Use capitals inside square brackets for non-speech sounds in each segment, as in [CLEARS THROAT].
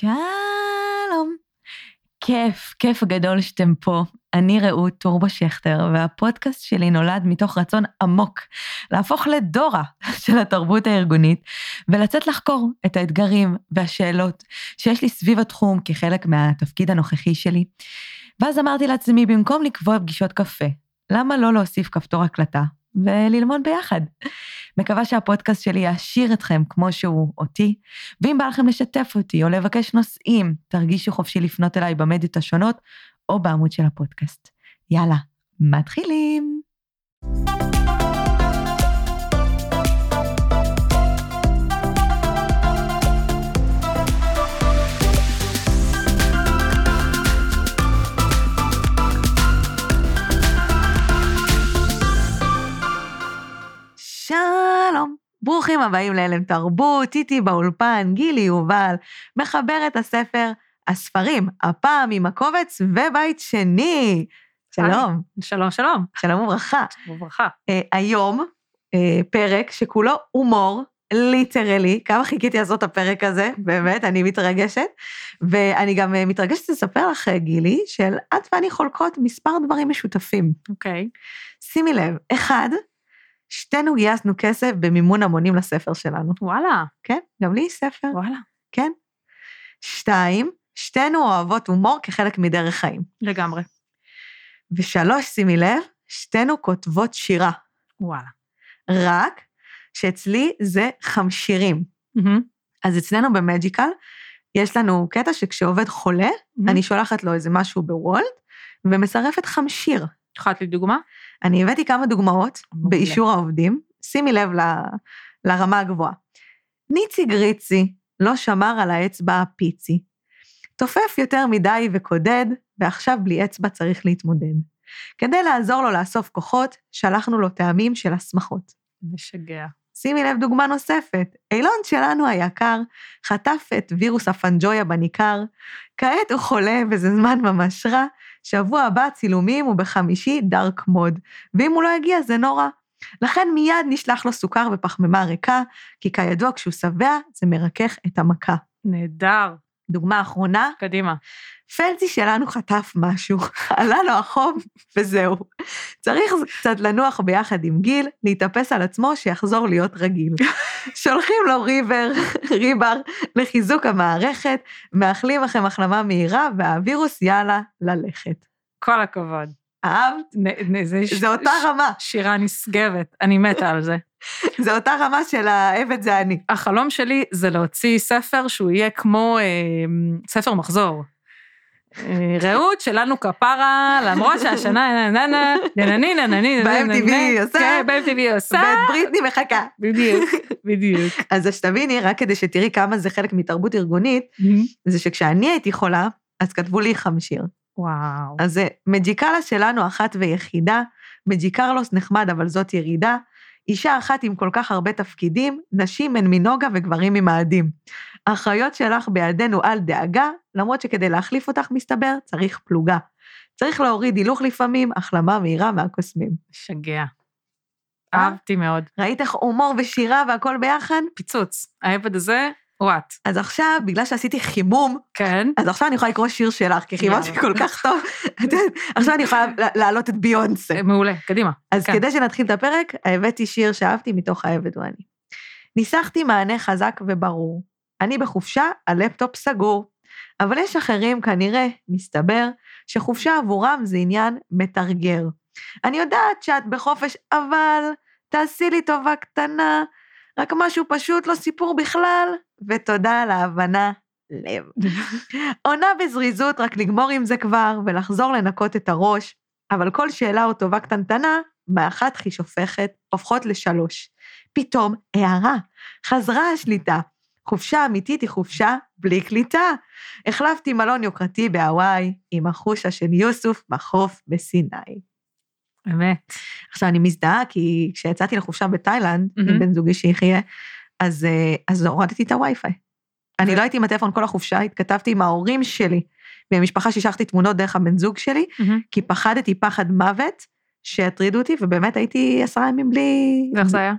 שלום. כיף, כיף גדול שאתם פה. אני רעות טורבו שכטר, והפודקאסט שלי נולד מתוך רצון עמוק להפוך לדורה [LAUGHS] של התרבות הארגונית, ולצאת לחקור את האתגרים והשאלות שיש לי סביב התחום כחלק מהתפקיד הנוכחי שלי. ואז אמרתי לעצמי, במקום לקבוע פגישות קפה, למה לא להוסיף כפתור הקלטה וללמוד ביחד? מקווה שהפודקאסט שלי יעשיר אתכם כמו שהוא אותי, ואם בא לכם לשתף אותי או לבקש נושאים, תרגישו חופשי לפנות אליי במדיות השונות או בעמוד של הפודקאסט. יאללה, מתחילים. שלום, ברוכים הבאים להלם תרבות, איתי באולפן, גילי יובל, מחברת הספר הספרים, הפעם עם הקובץ ובית שני. שלום. שלום, שלום. שלום וברכה. וברכה. Uh, היום uh, פרק שכולו הומור, ליטרלי, כמה חיכיתי לעשות את הפרק הזה, באמת, אני מתרגשת. ואני גם uh, מתרגשת לספר לך, גילי, של את ואני חולקות מספר דברים משותפים. אוקיי. שימי לב, אחד, שתינו גייסנו כסף במימון המונים לספר שלנו. וואלה. כן, גם לי יש ספר. וואלה. כן. שתיים, שתינו אוהבות הומור כחלק מדרך חיים. לגמרי. ושלוש, שימי לב, שתינו כותבות שירה. וואלה. רק שאצלי זה חמשירים. אז אצלנו במג'יקל, יש לנו קטע שכשעובד חולה, אני שולחת לו איזה משהו בוולט, ומצרפת חמשיר. יכולת לי דוגמה? אני הבאתי כמה דוגמאות. באישור העובדים, שימי לב ל, לרמה הגבוהה. ניצי גריצי לא שמר על האצבע הפיצי. תופף יותר מדי וקודד, ועכשיו בלי אצבע צריך להתמודד. כדי לעזור לו לאסוף כוחות, שלחנו לו טעמים של הסמכות. משגע. שימי לב דוגמה נוספת, אילון שלנו היקר חטף את וירוס הפנג'ויה בניכר, כעת הוא חולה וזה זמן ממש רע, שבוע הבא צילומים ובחמישי דארק מוד, ואם הוא לא יגיע זה נורא. לכן מיד נשלח לו סוכר ופחמימה ריקה, כי כידוע כשהוא שבע זה מרכך את המכה. נהדר. דוגמה אחרונה, קדימה. פלצי שלנו חטף משהו, [LAUGHS] עלה לו החום, וזהו. צריך קצת לנוח ביחד עם גיל, להתאפס על עצמו שיחזור להיות רגיל. [LAUGHS] שולחים לו ריבר, ריבר לחיזוק המערכת, מאחלים לכם החלמה מהירה, והווירוס יאללה ללכת. כל הכבוד. אהבת? נ- נ- זה, ש- זה אותה רמה, שירה נשגבת, אני מתה על זה. [LAUGHS] זה אותה רמה של העבד זה אני. החלום שלי זה להוציא ספר שהוא יהיה כמו אה, ספר מחזור. אה, רעות שלנו כפרה, למרות שהשנה נננה, ננני, ננני, ב-MTV עושה, כן, ב-MTV עושה. ואת בריטני מחכה. בדיוק, [LAUGHS] בדיוק. אז שתביני, רק כדי שתראי כמה זה חלק מתרבות ארגונית, זה שכשאני הייתי חולה, אז כתבו לי חמשיר. וואו. אז זה מג'יקלה שלנו אחת ויחידה, מג'יקרלוס נחמד אבל זאת ירידה, אישה אחת עם כל כך הרבה תפקידים, נשים הן מנוגה וגברים ממאדים. האחריות שלך בידינו אל דאגה, למרות שכדי להחליף אותך, מסתבר, צריך פלוגה. צריך להוריד הילוך לפעמים, החלמה מהירה מהקוסמים. משגע. אה? אהבתי מאוד. ראית איך הומור ושירה והכל ביחד? פיצוץ. העבד הזה, וואט. אז עכשיו, בגלל שעשיתי חימום, כן. אז עכשיו אני יכולה לקרוא שיר שלך, כי חיממתי יאללה. כל כך טוב. עכשיו אני יכולה להעלות את ביונסה. מעולה, קדימה. אז כן. כדי שנתחיל את הפרק, הבאתי שיר שאהבתי מתוך העבד הוא אני. ניסחתי מענה חזק וברור. אני בחופשה, הלפטופ סגור. אבל יש אחרים, כנראה, מסתבר, שחופשה עבורם זה עניין מתרגר. אני יודעת שאת בחופש, אבל תעשי לי טובה קטנה, רק משהו פשוט, לא סיפור בכלל, ותודה על ההבנה, לב. [LAUGHS] עונה בזריזות, רק לגמור עם זה כבר, ולחזור לנקות את הראש, אבל כל שאלה או טובה קטנטנה, מאחת היא שופכת, הופכות לשלוש. פתאום, הערה, חזרה השליטה. חופשה אמיתית היא חופשה בלי קליטה. החלפתי מלון יוקרתי בהוואי עם החושה של יוסוף בחוף בסיני. אמת. עכשיו, אני מזדהה, כי כשיצאתי לחופשה בתאילנד, עם מהמם. בן זוגי שיחיה, אז, אה, אז הורדתי את הווי-פיי. אני לא הייתי עם הטלפון כל החופשה, התכתבתי עם ההורים שלי, מהמשפחה שהשלחתי תמונות דרך הבן זוג שלי, כי פחדתי פחד מוות שיטרידו אותי, ובאמת הייתי עשרה ימים בלי... ואיך זה היה?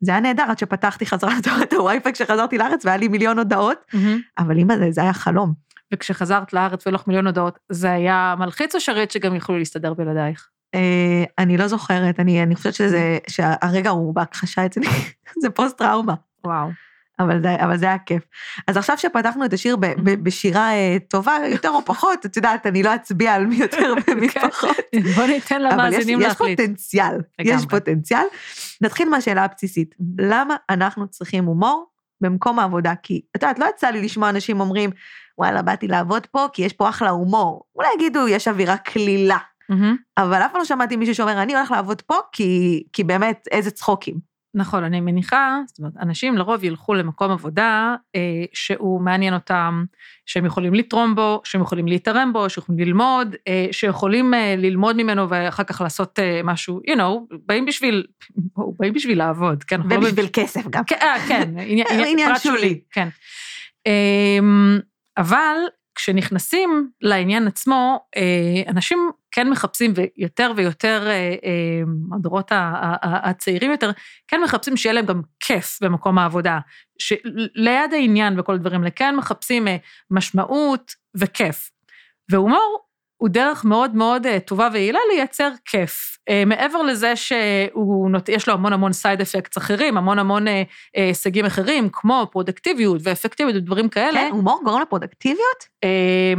זה היה נהדר עד שפתחתי חזרה את הווי-פיי כשחזרתי לארץ והיה לי מיליון הודעות, מהמם. אבל אימא זה, זה היה חלום. וכשחזרת לארץ ולך מיליון הודעות, זה היה מלחיץ או שרת שגם יכלו להסתדר בלעדייך? אה, אני לא זוכרת, אני, אני חושבת שזה, שהרגע הוא בהכחשה אצלי, זה פוסט-טראומה. וואו. אבל זה, אבל זה היה כיף. אז עכשיו שפתחנו את השיר ב, ב, בשירה אה, טובה יותר או פחות, את יודעת, אני לא אצביע על מי יותר [LAUGHS] ומי כן. פחות. [LAUGHS] בוא ניתן אבל יש, למאזינים יש להחליט. פוטנציאל, יש. פוטנציאל. נתחיל מהשאלה הבסיסית, למה אנחנו צריכים הומור במקום העבודה? כי את יודעת, לא יצא לי לשמוע אנשים אומרים, וואלה, באתי לעבוד פה כי יש פה אחלה הומור. אולי יגידו, יש אווירה קלילה. אבל אף פעם לא שמעתי מישהו שאומר, אני הולך לעבוד פה כי, כי באמת, איזה צחוקים. נכון, אני מניחה, זאת אומרת, אנשים לרוב ילכו למקום עבודה אה, שהוא מעניין אותם, שהם יכולים לתרום בו, שהם יכולים להתערם בו, שיכולים ללמוד, אה, שיכולים אה, ללמוד ממנו ואחר כך לעשות אה, משהו, you know, באים בשביל, בואו, באים בשביל לעבוד, כן? לא ובשביל כסף גם. כן, אה, כן, [LAUGHS] עניין, עניין שולי. כן. אמ, אבל כשנכנסים לעניין עצמו, אה, אנשים כן מחפשים, ויותר ויותר, אה, אה, הדורות הצעירים יותר, כן מחפשים שיהיה להם גם כיף במקום העבודה. ליד העניין וכל הדברים האלה, כן מחפשים משמעות וכיף. והומור הוא דרך מאוד מאוד אה, טובה ויעילה לייצר כיף. אה, מעבר לזה שיש לו המון המון סייד אפקטס אחרים, המון המון אה, הישגים אחרים, כמו פרודקטיביות ואפקטיביות ודברים כאלה, כן, הומור גורם לפרודקטיביות?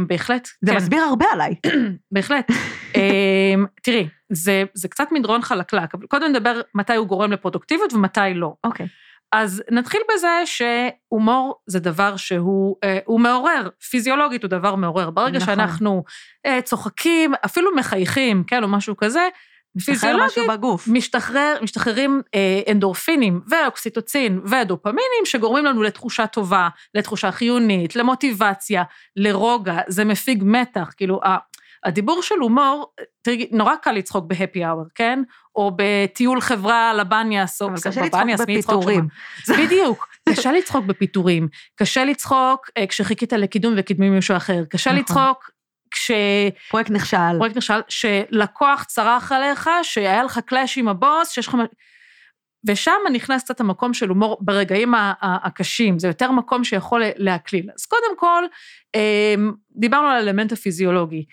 בהחלט, זה כן, מסביר הרבה עליי. [COUGHS] בהחלט. תראי, זה, זה קצת מדרון חלקלק, אבל קודם נדבר מתי הוא גורם לפרודוקטיביות ומתי לא. אוקיי. אז נתחיל בזה שהומור זה דבר שהוא אה, הוא מעורר, פיזיולוגית הוא דבר מעורר. ברגע נכון. שאנחנו אה, צוחקים, אפילו מחייכים, כן, או משהו כזה, פיזיולוגית משהו בגוף. משתחרר, משתחררים אה, אנדורפינים ואוקסיטוצין ודופמינים שגורמים לנו לתחושה טובה, לתחושה חיונית, למוטיבציה, לרוגע, זה מפיג מתח, כאילו, הדיבור של הומור, תראי, נורא קל לצחוק בהפי אאואר, כן? או בטיול חברה לבניאס, או קשה בבניאס, מי יצחוק שם? בפיטורים. בדיוק, קשה לצחוק בפיטורים, קשה לצחוק אה, כשחיכית לקידום וקידמים מישהו אחר, קשה נכון. לצחוק כשפרויקט פרויקט נכשל. נכשל, שלקוח צרח עליך, שהיה לך קלאש עם הבוס, שיש לך... ושם נכנס קצת המקום של הומור ברגעים הקשים, זה יותר מקום שיכול להקליל. אז קודם כל, אה, דיברנו על האלמנט הפיזיולוגי.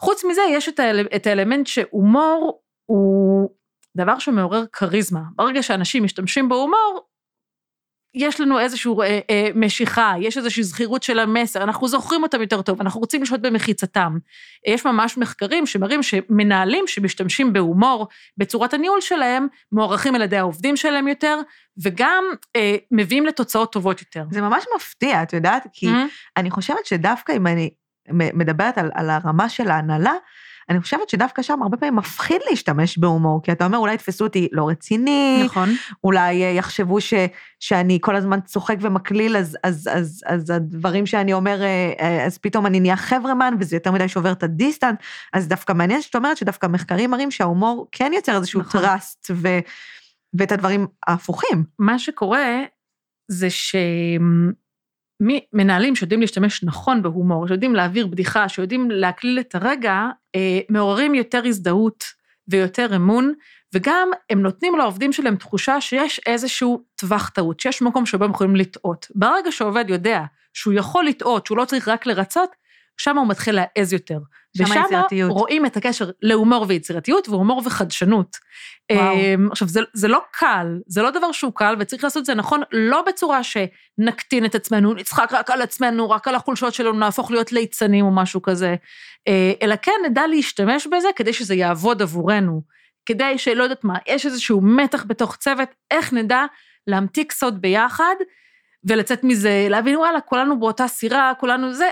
חוץ מזה, יש את, האל, את האלמנט שהומור הוא דבר שמעורר כריזמה. ברגע שאנשים משתמשים בהומור, יש לנו איזושהי אה, אה, משיכה, יש איזושהי זכירות של המסר, אנחנו זוכרים אותם יותר טוב, אנחנו רוצים לשהות במחיצתם. יש ממש מחקרים שמראים שמנהלים שמשתמשים בהומור בצורת הניהול שלהם, מוערכים על ידי העובדים שלהם יותר, וגם אה, מביאים לתוצאות טובות יותר. זה ממש מפתיע, את יודעת? כי Mhm. אני חושבת שדווקא אם אני מדברת על, על הרמה של ההנהלה, אני חושבת שדווקא שם הרבה פעמים מפחיד להשתמש בהומור, כי אתה אומר, אולי יתפסו אותי לא רציני, נכון. אולי אה, יחשבו ש, שאני כל הזמן צוחק ומקליל, אז, אז, אז, אז הדברים שאני אומר, אה, אה, אז פתאום אני נהיה חברמן, וזה יותר מדי שובר את הדיסטנס, אז דווקא מעניין שאת אומרת שדווקא מחקרים מראים שההומור כן יוצר איזשהו נכון. טראסט, ו, ואת הדברים ההפוכים. מה שקורה זה שמנהלים שיודעים להשתמש נכון בהומור, שיודעים להעביר בדיחה, שיודעים להקליל את הרגע, אה, מעוררים יותר הזדהות ויותר אמון, וגם הם נותנים לעובדים שלהם תחושה שיש איזשהו טווח טעות, שיש מקום שבו הם יכולים לטעות. ברגע שעובד יודע שהוא יכול לטעות, שהוא לא צריך רק לרצות, שם הוא מתחיל להעז יותר. שם ושם. רואים את הקשר להומור ויצירתיות והומור וחדשנות. וואו. אמ, עכשיו, זה, זה לא קל, זה לא דבר שהוא קל, וצריך לעשות את זה נכון, לא בצורה שנקטין את עצמנו, נצחק רק על עצמנו, רק על החולשות שלנו, נהפוך להיות ליצנים או משהו כזה, אה, אלא כן נדע להשתמש בזה כדי שזה יעבוד עבורנו. כדי שלא יודעת מה, יש איזשהו מתח בתוך צוות, איך נדע להמתיק סוד ביחד, ולצאת מזה, להבין, וואלה, כולנו באותה סירה, כולנו זה,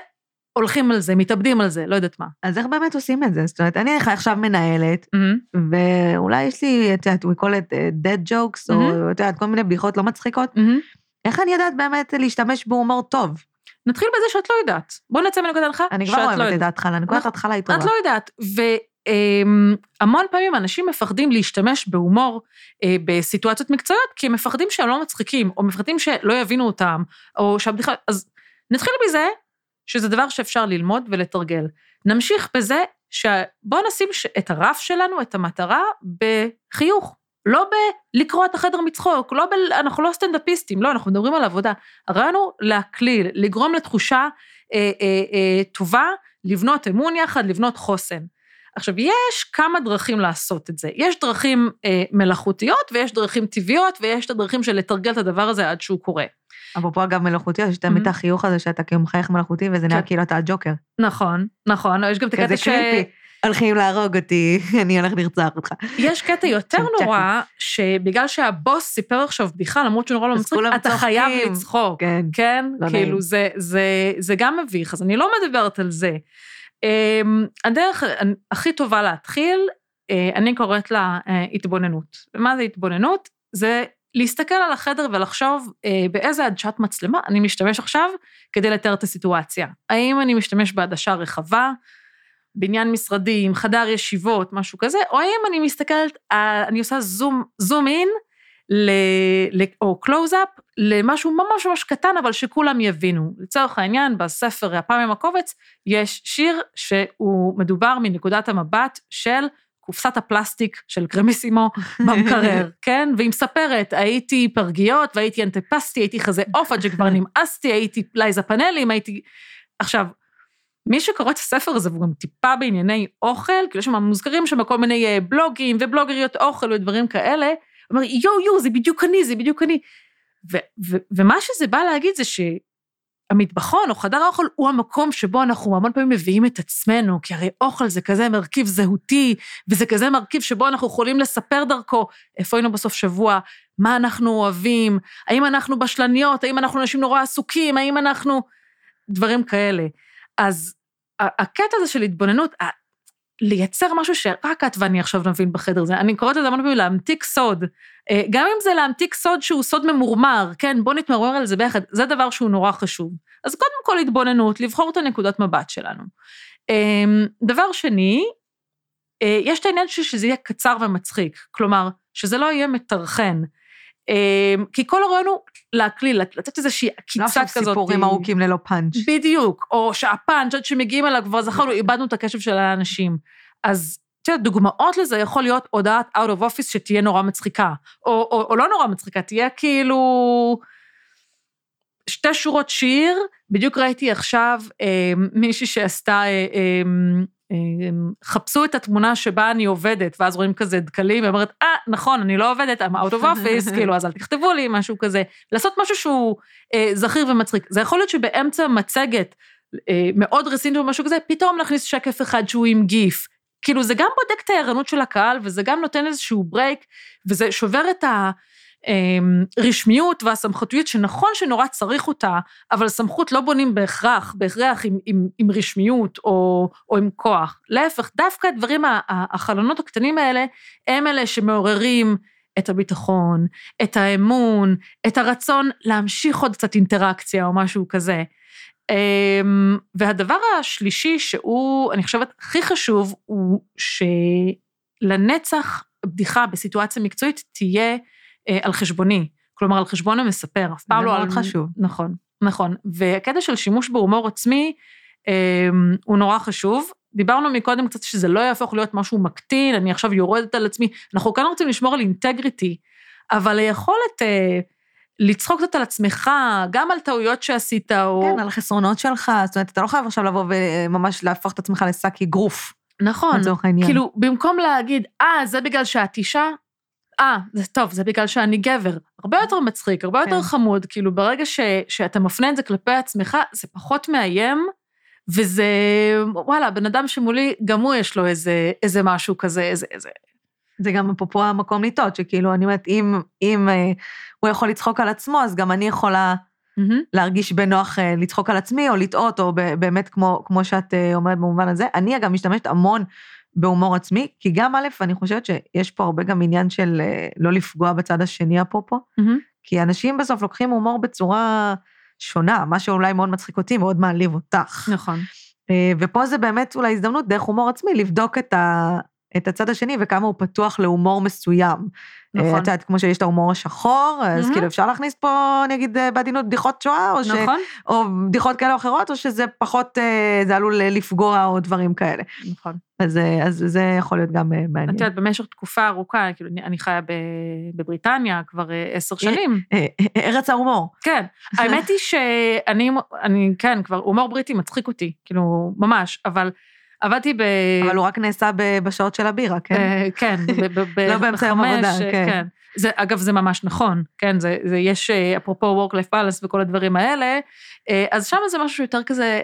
הולכים על זה, מתאבדים על זה, לא יודעת מה. אז איך באמת עושים את זה? זאת אומרת, אני עכשיו מנהלת, מהמם, ואולי יש לי, את יודעת, we call it uh, dead jokes, או את יודעת, כל מיני בדיחות לא מצחיקות. מהמם. איך אני יודעת באמת להשתמש בהומור טוב? נתחיל בזה שאת לא יודעת. בוא נצא מנקודת הנחה אני שאת כבר לא אוהבת את יודעת. ההתחלה, נקודת נכון. ההתחלה היא טובה. את לא יודעת. והמון פעמים אנשים מפחדים להשתמש בהומור אה, בסיטואציות מקצועיות, כי הם מפחדים שהם לא מצחיקים, או מפחדים שלא יבינו אותם, או שהבדיחה... אז נתחיל בזה שזה דבר שאפשר ללמוד ולתרגל. נמשיך בזה שבואו נשים את הרף שלנו, את המטרה, בחיוך. לא בלקרוע את החדר מצחוק, לא ב... אנחנו לא סטנדאפיסטים, לא, אנחנו מדברים על עבודה. הרעיון הוא להקליל, לגרום לתחושה אה, אה, אה, טובה, לבנות אמון יחד, לבנות חוסן. עכשיו, יש כמה דרכים לעשות את זה. יש דרכים אה, מלאכותיות ויש דרכים טבעיות, ויש את הדרכים של לתרגל את הדבר הזה עד שהוא קורה. אפרופו אגב מלאכותיות, יש תמיד את. החיוך הזה שאתה כאילו מחייך מלאכותי, וזה נראה כן. כאילו אתה הג'וקר. נכון, נכון, יש גם את הקטע ש... הולכים להרוג אותי, [LAUGHS] אני הולך לרצוח אותך. יש קטע יותר [LAUGHS] נורא, שבגלל שהבוס סיפר עכשיו בדיחה, למרות שהוא נורא לא מצחיק, אתה חייב. לצחוק. כן. כן? לא כאילו, נעים. זה, זה, זה גם מביך, אז אני לא מדברת על זה. אמ, הדרך הכי טובה להתחיל, אה, אני קוראת לה אה, התבוננות. ומה זה התבוננות? זה להסתכל על החדר ולחשוב אה, באיזה עדשת מצלמה אני משתמש עכשיו כדי לתאר את הסיטואציה. האם אני משתמש בעדשה רחבה, בניין משרדים, חדר ישיבות, משהו כזה, או האם אני מסתכלת, אה, אני עושה זום, zoom in, ל, ל, או קלוז-אפ, למשהו ממש ממש קטן, אבל שכולם יבינו. לצורך העניין, בספר הפעם עם הקובץ, יש שיר שהוא מדובר מנקודת המבט של קופסת הפלסטיק של קרמיסימו [LAUGHS] במקרר, כן? והיא מספרת, הייתי פרגיות, והייתי אנטפסטי, הייתי חזה עוף עד שכבר נמאסתי, הייתי לייזה פאנלים, הייתי... עכשיו, מי שקורא את הספר הזה, והוא גם טיפה בענייני אוכל, כאילו יש שם מוזכרים שם כל מיני אה, בלוגים ובלוגריות אוכל ודברים כאלה, אומר, יואו, יואו, זה בדיוק אני, זה בדיוק אני. ו- ו- ומה שזה בא להגיד זה שהמטבחון או חדר האוכל הוא המקום שבו אנחנו המון פעמים מביאים את עצמנו, כי הרי אוכל זה כזה מרכיב זהותי, וזה כזה מרכיב שבו אנחנו יכולים לספר דרכו איפה היינו בסוף שבוע, מה אנחנו אוהבים, האם אנחנו בשלניות, האם אנחנו אנשים נורא עסוקים, האם אנחנו... דברים כאלה. אז הקטע הזה של התבוננות, לייצר משהו שרק את ואני עכשיו נבין בחדר הזה, אני קוראת לזה המון פעמים להמתיק סוד. אה, גם אם זה להמתיק סוד שהוא סוד ממורמר, כן, בוא נתמרמר על זה ביחד, זה דבר שהוא נורא חשוב. אז קודם כל התבוננות, לבחור את הנקודת מבט שלנו. אה, דבר שני, אה, יש את העניין שזה יהיה קצר ומצחיק, כלומר, שזה לא יהיה מטרחן. אה, כי כל הרעיון הוא להקליל, לתת איזושהי לא עקיצה עכשיו כזאת. סיפורים ארוכים ללא פאנץ'. בדיוק, או שהפאנץ' עד שמגיעים אליו כבר זכרנו, איבדנו את הקשב של האנשים. אז את יודעת, דוגמאות לזה יכול להיות הודעת out of office שתהיה נורא מצחיקה, או, או, או לא נורא מצחיקה, תהיה כאילו שתי שורות שיר, בדיוק ראיתי עכשיו אה, מישהי שעשתה, אה, אה, אה, חפשו את התמונה שבה אני עובדת, ואז רואים כזה דקלים, והיא אומרת, אה, נכון, אני לא עובדת, I'm out of office, כאילו, אז אל תכתבו לי, משהו כזה. לעשות משהו שהוא אה, זכיר ומצחיק. זה יכול להיות שבאמצע מצגת אה, מאוד רצינית או משהו כזה, פתאום להכניס שקף אחד שהוא עם גיף. כאילו, זה גם בודק את הערנות של הקהל, וזה גם נותן איזשהו ברייק, וזה שובר את הרשמיות והסמכותיות, שנכון שנורא צריך אותה, אבל סמכות לא בונים בהכרח, בהכרח עם, עם, עם רשמיות או, או עם כוח. להפך, דווקא הדברים, החלונות הקטנים האלה, הם אלה שמעוררים את הביטחון, את האמון, את הרצון להמשיך עוד קצת אינטראקציה או משהו כזה. אמ, והדבר השלישי שהוא, אני חושבת, הכי חשוב, הוא שלנצח בדיחה בסיטואציה מקצועית תהיה על חשבוני. כלומר, על חשבון המספר, אף פעם זה לא על... מאוד חשוב. נכון, נכון. והקטע של שימוש בהומור עצמי אמ, הוא נורא חשוב. דיברנו מקודם קצת שזה לא יהפוך להיות משהו מקטין, אני עכשיו יורדת על עצמי. אנחנו כאן רוצים לשמור על אינטגריטי, אבל היכולת אה, לצחוק קצת על עצמך, גם על טעויות שעשית, או... כן, על החסרונות שלך, זאת אומרת, אתה לא חייב עכשיו לבוא וממש להפוך את עצמך לשק אגרוף, נכון. לצורך העניין. כאילו, במקום להגיד, אה, זה בגלל שאת אישה, אה, זה טוב, זה בגלל שאני גבר. הרבה יותר מצחיק, הרבה יותר כן. חמוד, כאילו, ברגע ש, שאתה מפנה את זה כלפי עצמך, זה פחות מאיים, וזה, וואלה, בן אדם שמולי, גם הוא יש לו איזה, איזה משהו כזה, איזה, איזה... זה גם אפרופו המקום לטעות, שכאילו, אני אומרת, אם, אם אה, הוא יכול לצחוק על עצמו, אז גם אני יכולה מהמם. להרגיש בנוח אה, לצחוק על עצמי, או לטעות, או ב- באמת כמו, כמו שאת אה, אומרת במובן הזה. אני אגב משתמשת המון בהומור עצמי, כי גם א', אני חושבת שיש פה הרבה גם עניין של אה, לא לפגוע בצד השני אפרופו, מהמם. כי אנשים בסוף לוקחים הומור בצורה שונה, מה שאולי מאוד מצחיק אותי, מאוד מעליב אותך. נכון. אה, ופה זה באמת אולי הזדמנות, דרך הומור עצמי, לבדוק את, ה, את הצד השני וכמה הוא פתוח להומור מסוים. נכון. אה, את יודעת, כמו שיש את ההומור השחור, אז מהמם. כאילו אפשר להכניס פה, נגיד, אה, בעדינות בדיחות שואה, או, ש... נכון, או בדיחות כאלה או אחרות, או שזה פחות, אה, זה עלול לפגוע או דברים כאלה. נכון. אז, אז זה יכול להיות גם מעניין. את יודעת, במשך תקופה ארוכה, כאילו, אני- חיה בבריטניה כבר עשר שנים. ארץ ההומור. כן, האמת היא שאני, אני, כן, כבר, הומור בריטי מצחיק אותי, כאילו, ממש, אבל עבדתי ב... אבל הוא רק נעשה בשעות של הבירה, כן? אה, כן, [LAUGHS] לא באמצע יום עבודה, אה, כן. זה, אגב, זה ממש נכון, כן, זה, זה יש, אה, אפרופו work-life balance וכל הדברים האלה, אז שם זה משהו יותר כזה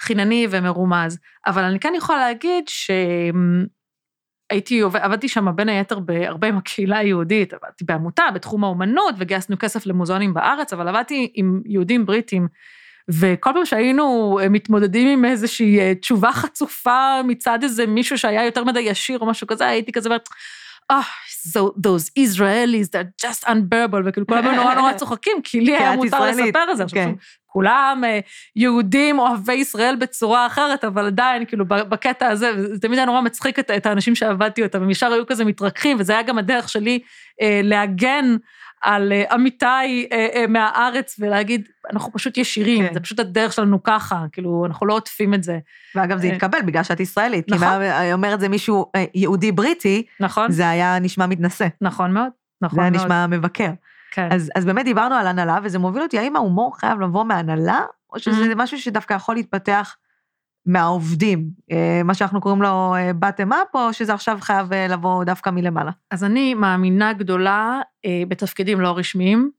חינני ומרומז. אבל אני כן יכולה להגיד ש... הייתי, עובד- עבדתי שם בין היתר בהרבה עם הקהילה היהודית, עבדתי בעמותה בתחום האומנות וגייסנו כסף למוזיאונים בארץ, אבל עבדתי עם יהודים בריטים, וכל פעם שהיינו אה, מתמודדים עם איזושהי אה, תשובה חצופה מצד איזה מישהו שהיה יותר מדי ישיר או משהו כזה, הייתי כזה אומרת, אה, so, those Israelis, they're just unbearable, וכאילו כולם נורא נורא [LAUGHS] צוחקים, כי לי היה מותר לספר את זה. עכשיו, כן. כולם אה, יהודים אוהבי ישראל בצורה אחרת, אבל עדיין, כאילו, בקטע הזה, זה תמיד היה נורא מצחיק את, את האנשים שעבדתי אותם, הם ישר היו כזה מתרככים, וזה היה גם הדרך שלי אה, להגן על אה, עמיתיי אה, אה, מהארץ ולהגיד, אנחנו פשוט ישירים, כן. זה פשוט הדרך שלנו ככה, כאילו, אנחנו לא עוטפים את זה, ואגב, זה התקבל בגלל שאת ישראלית. כי אם נכון. היה אומר את זה מישהו אה, יהודי בריטי, נכון? זה היה נשמע מתנשא. נכון מאוד, נכון זה היה מאוד. נשמע מבקר. כן. אז, אז באמת דיברנו על הנהלה, וזה מוביל אותי, האם ההומור חייב לבוא מהנהלה, או שזה Mhm. משהו שדווקא יכול להתפתח מהעובדים, אה, מה שאנחנו קוראים לו אה, bottom up, או שזה עכשיו חייב אה, לבוא דווקא מלמעלה? אז אני מאמינה גדולה בתפקידים לא רשמיים.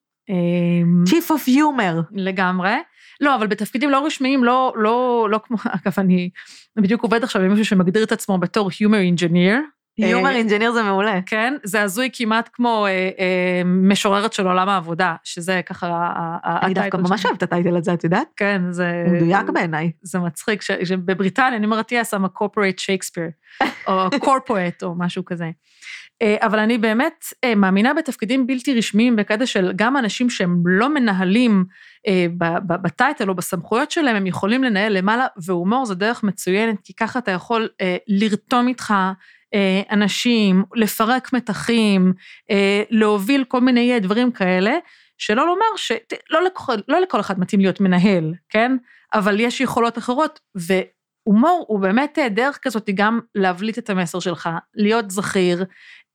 Chief of humor. לגמרי. לא, אבל בתפקידים לא רשמיים, לא, לא, לא כמו, [LAUGHS] אגב, אני בדיוק עובד עכשיו עם מישהו שמגדיר את עצמו בתור humor engineer, אה, humor engineer זה מעולה. כן? זה הזוי כמעט כמו אה, אה, משוררת של עולם העבודה, שזה ככה ה- ה- אני דווקא הטייטל ממש. אוהבת את הטייטל הזה, את יודעת? כן, זה... מדויק בעיניי. זה מצחיק, שבבריטניה אני אומרת, I'm a corporate Shakespeare, [LAUGHS] או corporate או משהו כזה. אה, אבל אני באמת אה, מאמינה בתפקידים בלתי רשמיים בקטע של גם אנשים שהם לא מנהלים אה, בטייטל או בסמכויות שלהם, הם יכולים לנהל למעלה, והומור זה דרך מצוינת, כי ככה אתה יכול אה, לרתום איתך אה, אנשים, לפרק מתחים, אה, להוביל כל מיני אה, דברים כאלה, שלא לומר שלא לכל, לא לכל אחד מתאים להיות מנהל, כן? אבל יש יכולות אחרות, והומור הוא באמת אה, דרך כזאת גם להבליט את המסר שלך, להיות זכיר,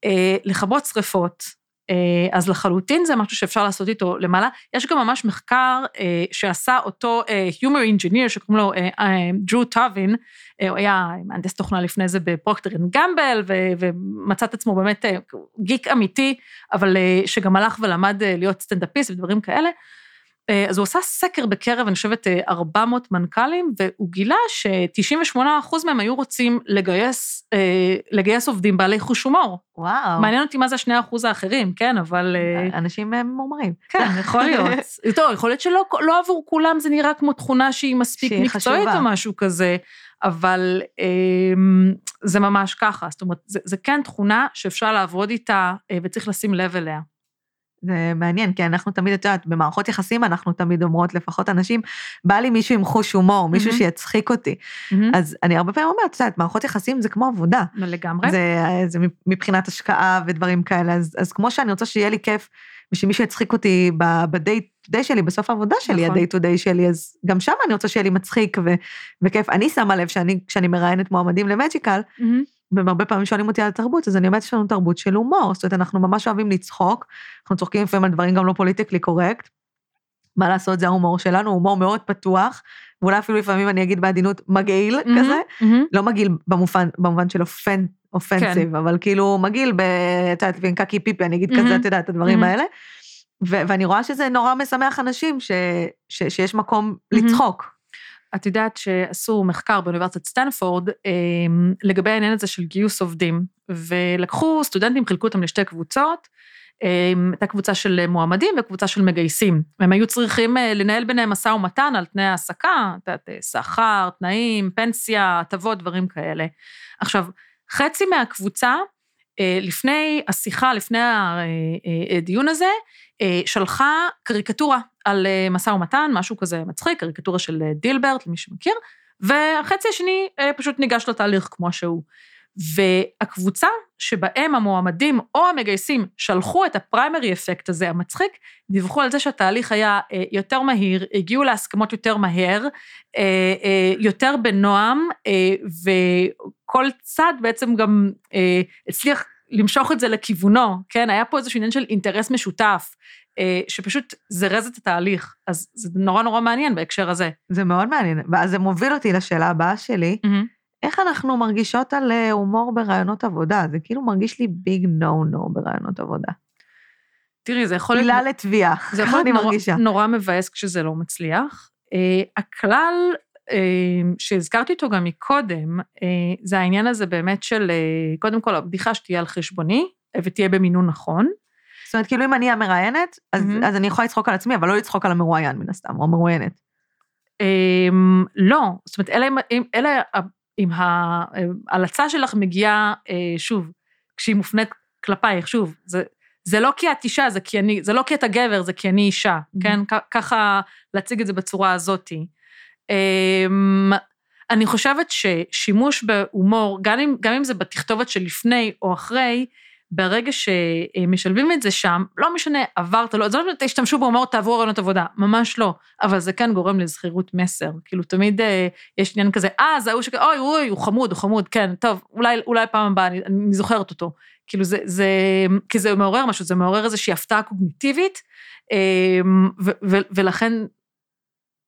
אה, לכבות שריפות. אה, אז לחלוטין זה משהו שאפשר לעשות איתו למעלה. יש גם ממש מחקר אה, שעשה אותו אה, humor engineer שקוראים לו טאבין, אה, הוא היה מהנדס תוכנה לפני זה בפרוקטר אנד גמבל, ומצא את עצמו באמת גיק אמיתי, אבל שגם הלך ולמד להיות סטנדאפיסט ודברים כאלה. אה, אז הוא עשה סקר בקרב, אני חושבת, אה, 400 מנכ"לים, והוא גילה ש-98% מהם היו רוצים לגייס, אה, לגייס עובדים בעלי חוש הומור. וואו. מעניין אותי מה זה השני האחוז האחרים, כן, אבל... אה, אנשים הם מומרים. כן, יכול להיות. [LAUGHS] טוב, יכול להיות שלא לא עבור כולם זה נראה כמו תכונה שהיא מספיק שהיא מקצועית חשובה. או משהו כזה, אבל אה, זה ממש ככה. זאת אומרת, זה, זה כן תכונה שאפשר לעבוד איתה אה, וצריך לשים לב אליה. זה מעניין, כי אנחנו תמיד, את יודעת, במערכות יחסים אנחנו תמיד אומרות, לפחות אנשים, בא לי מישהו עם חוש הומור, מישהו מהמם. שיצחיק אותי. מהמם. אז אני הרבה פעמים אומרת, את יודעת, מערכות יחסים זה כמו עבודה. לגמרי. זה, זה מבחינת השקעה ודברים כאלה, אז, אז כמו שאני רוצה שיהיה לי כיף ושמישהו יצחיק אותי to day שלי, בסוף העבודה שלי, נכון. ה-day to day שלי, אז גם שם אני רוצה שיהיה לי מצחיק ו- וכיף. אני שמה לב שאני, כשאני מראיינת מועמדים למג'יקל, מהמם. והרבה פעמים שואלים אותי על התרבות, אז אני אומרת, יש לנו תרבות של הומור, זאת אומרת, אנחנו ממש אוהבים לצחוק, אנחנו צוחקים לפעמים על דברים גם לא פוליטיקלי קורקט. מה לעשות, זה ההומור שלנו, הומור מאוד פתוח, ואולי אפילו לפעמים אני אגיד בעדינות מגעיל מהמם. כזה, מהמם. לא מגעיל במובן, במובן של אופן, offensive, אבל כאילו מגעיל. את יודעת, בין קקי פיפי, אני אגיד כזה, מהמם. את יודעת, את הדברים מהמם. האלה. ו- ואני רואה שזה נורא משמח אנשים, ש- ש- שיש מקום מהמם. לצחוק. את יודעת שעשו מחקר באוניברסיטת סטנפורד אה, לגבי העניין הזה של גיוס עובדים, ולקחו סטודנטים, חילקו אותם לשתי קבוצות, אה, הייתה קבוצה של מועמדים וקבוצה של מגייסים. הם היו צריכים אה, לנהל ביניהם משא ומתן על תנאי העסקה, את יודעת, אה, שכר, תנאים, פנסיה, הטבות, דברים כאלה. עכשיו, חצי מהקבוצה, לפני השיחה, לפני הדיון הזה, אה, שלחה קריקטורה על אה, משא ומתן, משהו כזה מצחיק, קריקטורה של אה, דילברט, למי שמכיר, והחצי השני אה, פשוט ניגש לתהליך כמו שהוא. והקבוצה שבהם המועמדים או המגייסים שלחו את הפריימרי אפקט הזה, המצחיק, דיווחו על זה שהתהליך היה אה, יותר מהיר, הגיעו להסכמות יותר מהר, אה, אה, יותר בנועם, וכל צד בעצם גם הצליח למשוך את זה לכיוונו, כן? היה פה איזשהו עניין של אינטרס משותף, שפשוט זרז את התהליך. אז זה נורא נורא מעניין בהקשר הזה. זה מאוד מעניין, ואז זה מוביל אותי לשאלה הבאה שלי. Mm-hmm. איך אנחנו מרגישות על אה, הומור ברעיונות עבודה? זה כאילו מרגיש לי ביג נו נו ברעיונות עבודה. תראי, זה יכול להיות... עילה לתביעה, זה [LAUGHS] יכול להיות נורא, נורא מבאס כשזה לא מצליח. Uh, הכלל שהזכרתי אותו גם מקודם, uh, זה העניין הזה באמת של, uh, קודם כל, הבדיחה שתהיה על חשבוני, ותהיה במינון נכון. זאת אומרת, כאילו אם אני המראיינת, אז, mm-hmm. אז אני יכולה לצחוק על עצמי, אבל לא לצחוק על המרואיין מן הסתם, או המרואיינת. Um, לא, זאת אומרת, אלה, אלה אם ההלצה שלך מגיעה, אה, שוב, כשהיא מופנית כלפייך, שוב, זה, זה לא כי את אישה, זה, כי אני, זה לא כי אתה גבר, זה כי אני אישה, mm-hmm. כן? ככה להציג את זה בצורה הזאתי. אמ, אני חושבת ששימוש בהומור, גם אם, גם אם זה בתכתובת של לפני או אחרי, ברגע שמשלבים את זה שם, לא משנה, עברת, לא, זה לא תשתמשו בהומור, תעברו רעיונות עבודה, ממש לא, אבל זה כן גורם לזכירות מסר. כאילו, תמיד אה, יש עניין כזה, אה, זה ההוא שכזה, אוי, אוי, הוא חמוד, הוא חמוד, כן, טוב, אולי, אולי פעם הבאה, אני, אני זוכרת אותו. כאילו, זה, זה, כי זה מעורר משהו, זה מעורר איזושהי הפתעה קוגניטיבית, אה, ו, ו, ולכן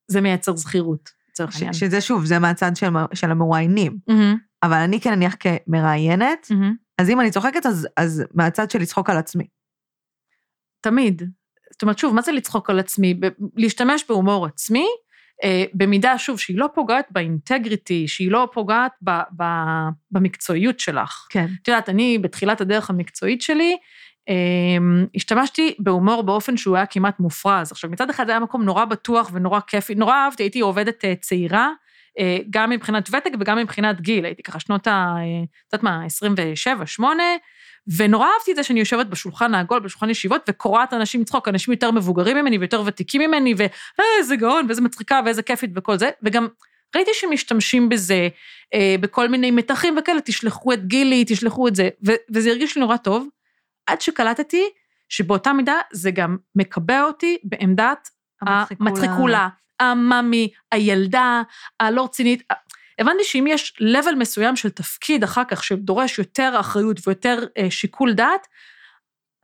זה מייצר זכירות, לצורך העניין. שזה שוב, זה מהצד של, של המרואיינים. Mm-hmm. אבל אני כן נניח כמראיינת, mm-hmm. אז אם אני צוחקת, אז, אז מהצד של לצחוק על עצמי. תמיד. זאת אומרת, שוב, מה זה לצחוק על עצמי? להשתמש בהומור עצמי, אה, במידה, שוב, שהיא לא פוגעת באינטגריטי, שהיא לא פוגעת ב, ב, במקצועיות שלך. כן. את יודעת, אני בתחילת הדרך המקצועית שלי, השתמשתי בהומור באופן שהוא היה כמעט מופרז. עכשיו, מצד אחד זה היה מקום נורא בטוח ונורא כיפי, נורא אהבתי, הייתי עובדת אה, צעירה, אה, גם מבחינת ותק וגם מבחינת גיל, הייתי ככה שנות ה... את יודעת מה, 27, 8, ונורא אהבתי את זה שאני יושבת בשולחן העגול, בשולחן ישיבות, וקורעת אנשים לצחוק, אנשים יותר מבוגרים ממני ויותר ותיקים ממני, ואיזה גאון, ואיזה מצחיקה, ואיזה כיפית וכל זה, וגם ראיתי שמשתמשים בזה, אה, בכל מיני מתחים וכאלה, תשלחו את גילי, תשלחו את זה, ו- וזה הרגיש לי נורא טוב, עד שקלטתי שבאותה מידה זה גם מקבע אותי בעמדת המצחיקולה. המאמי, הילדה, הלא רצינית. הבנתי שאם יש level מסוים של תפקיד אחר כך שדורש יותר אחריות ויותר אה, שיקול דעת,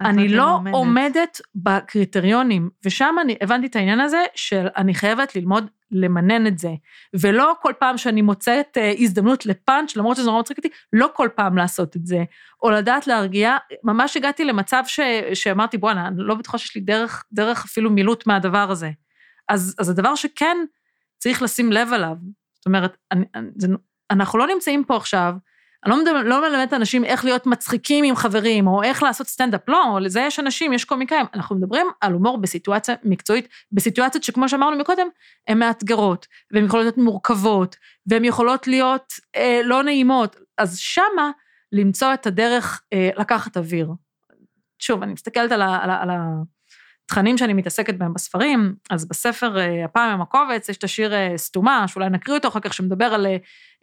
אני לא עומדת. עומדת בקריטריונים, ושם אני הבנתי את העניין הזה של אני חייבת ללמוד למנן את זה, ולא כל פעם שאני מוצאת אה, הזדמנות לפאנץ', למרות שזה נורא מצחיק אותי, לא כל פעם לעשות את זה, או לדעת להרגיע, ממש הגעתי למצב ש, שאמרתי, בואנה, אני לא בטוחה שיש לי דרך, דרך אפילו מילוט מהדבר הזה. אז, אז הדבר שכן צריך לשים לב עליו, זאת אומרת, אני, אני, זה, אנחנו לא נמצאים פה עכשיו, אני לא, מדבר, לא מלמדת אנשים איך להיות מצחיקים עם חברים, או איך לעשות סטנדאפ, לא, לזה יש אנשים, יש קומיקאים. אנחנו מדברים על הומור בסיטואציה מקצועית, בסיטואציות שכמו שאמרנו מקודם, הן מאתגרות, והן יכולות להיות מורכבות, והן יכולות להיות אה, לא נעימות. אז שמה, למצוא את הדרך אה, לקחת אוויר. שוב, אני מסתכלת על ה... על ה, על ה תכנים שאני מתעסקת בהם בספרים, אז בספר אה, הפעם עם הקובץ יש את השיר אה, סתומה, שאולי נקריא אותו אחר כך, שמדבר על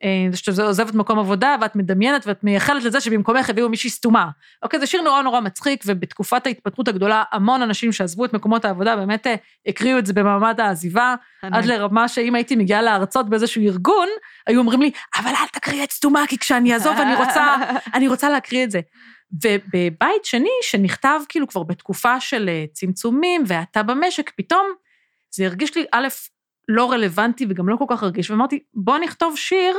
אה, זה שאתה עוזבת מקום עבודה ואת מדמיינת ואת מייחלת לזה שבמקומך הביאו מישהי סתומה. אוקיי, זה שיר נורא נורא מצחיק, ובתקופת ההתפתחות הגדולה, המון אנשים שעזבו את מקומות העבודה באמת הקריאו את זה במעמד העזיבה, עד לרמה שאם הייתי מגיעה להרצות באיזשהו ארגון, היו אומרים לי, אבל אל תקריא את סתומה, כי כשאני אעזוב אני רוצה, [LAUGHS] אני רוצה להקריא את זה. ובבית שני, שנכתב כאילו כבר בתקופה של אה, צמצומים והאטה במשק, פתאום זה הרגיש לי, א', לא רלוונטי וגם לא כל כך רגיש, ואמרתי, בוא נכתוב שיר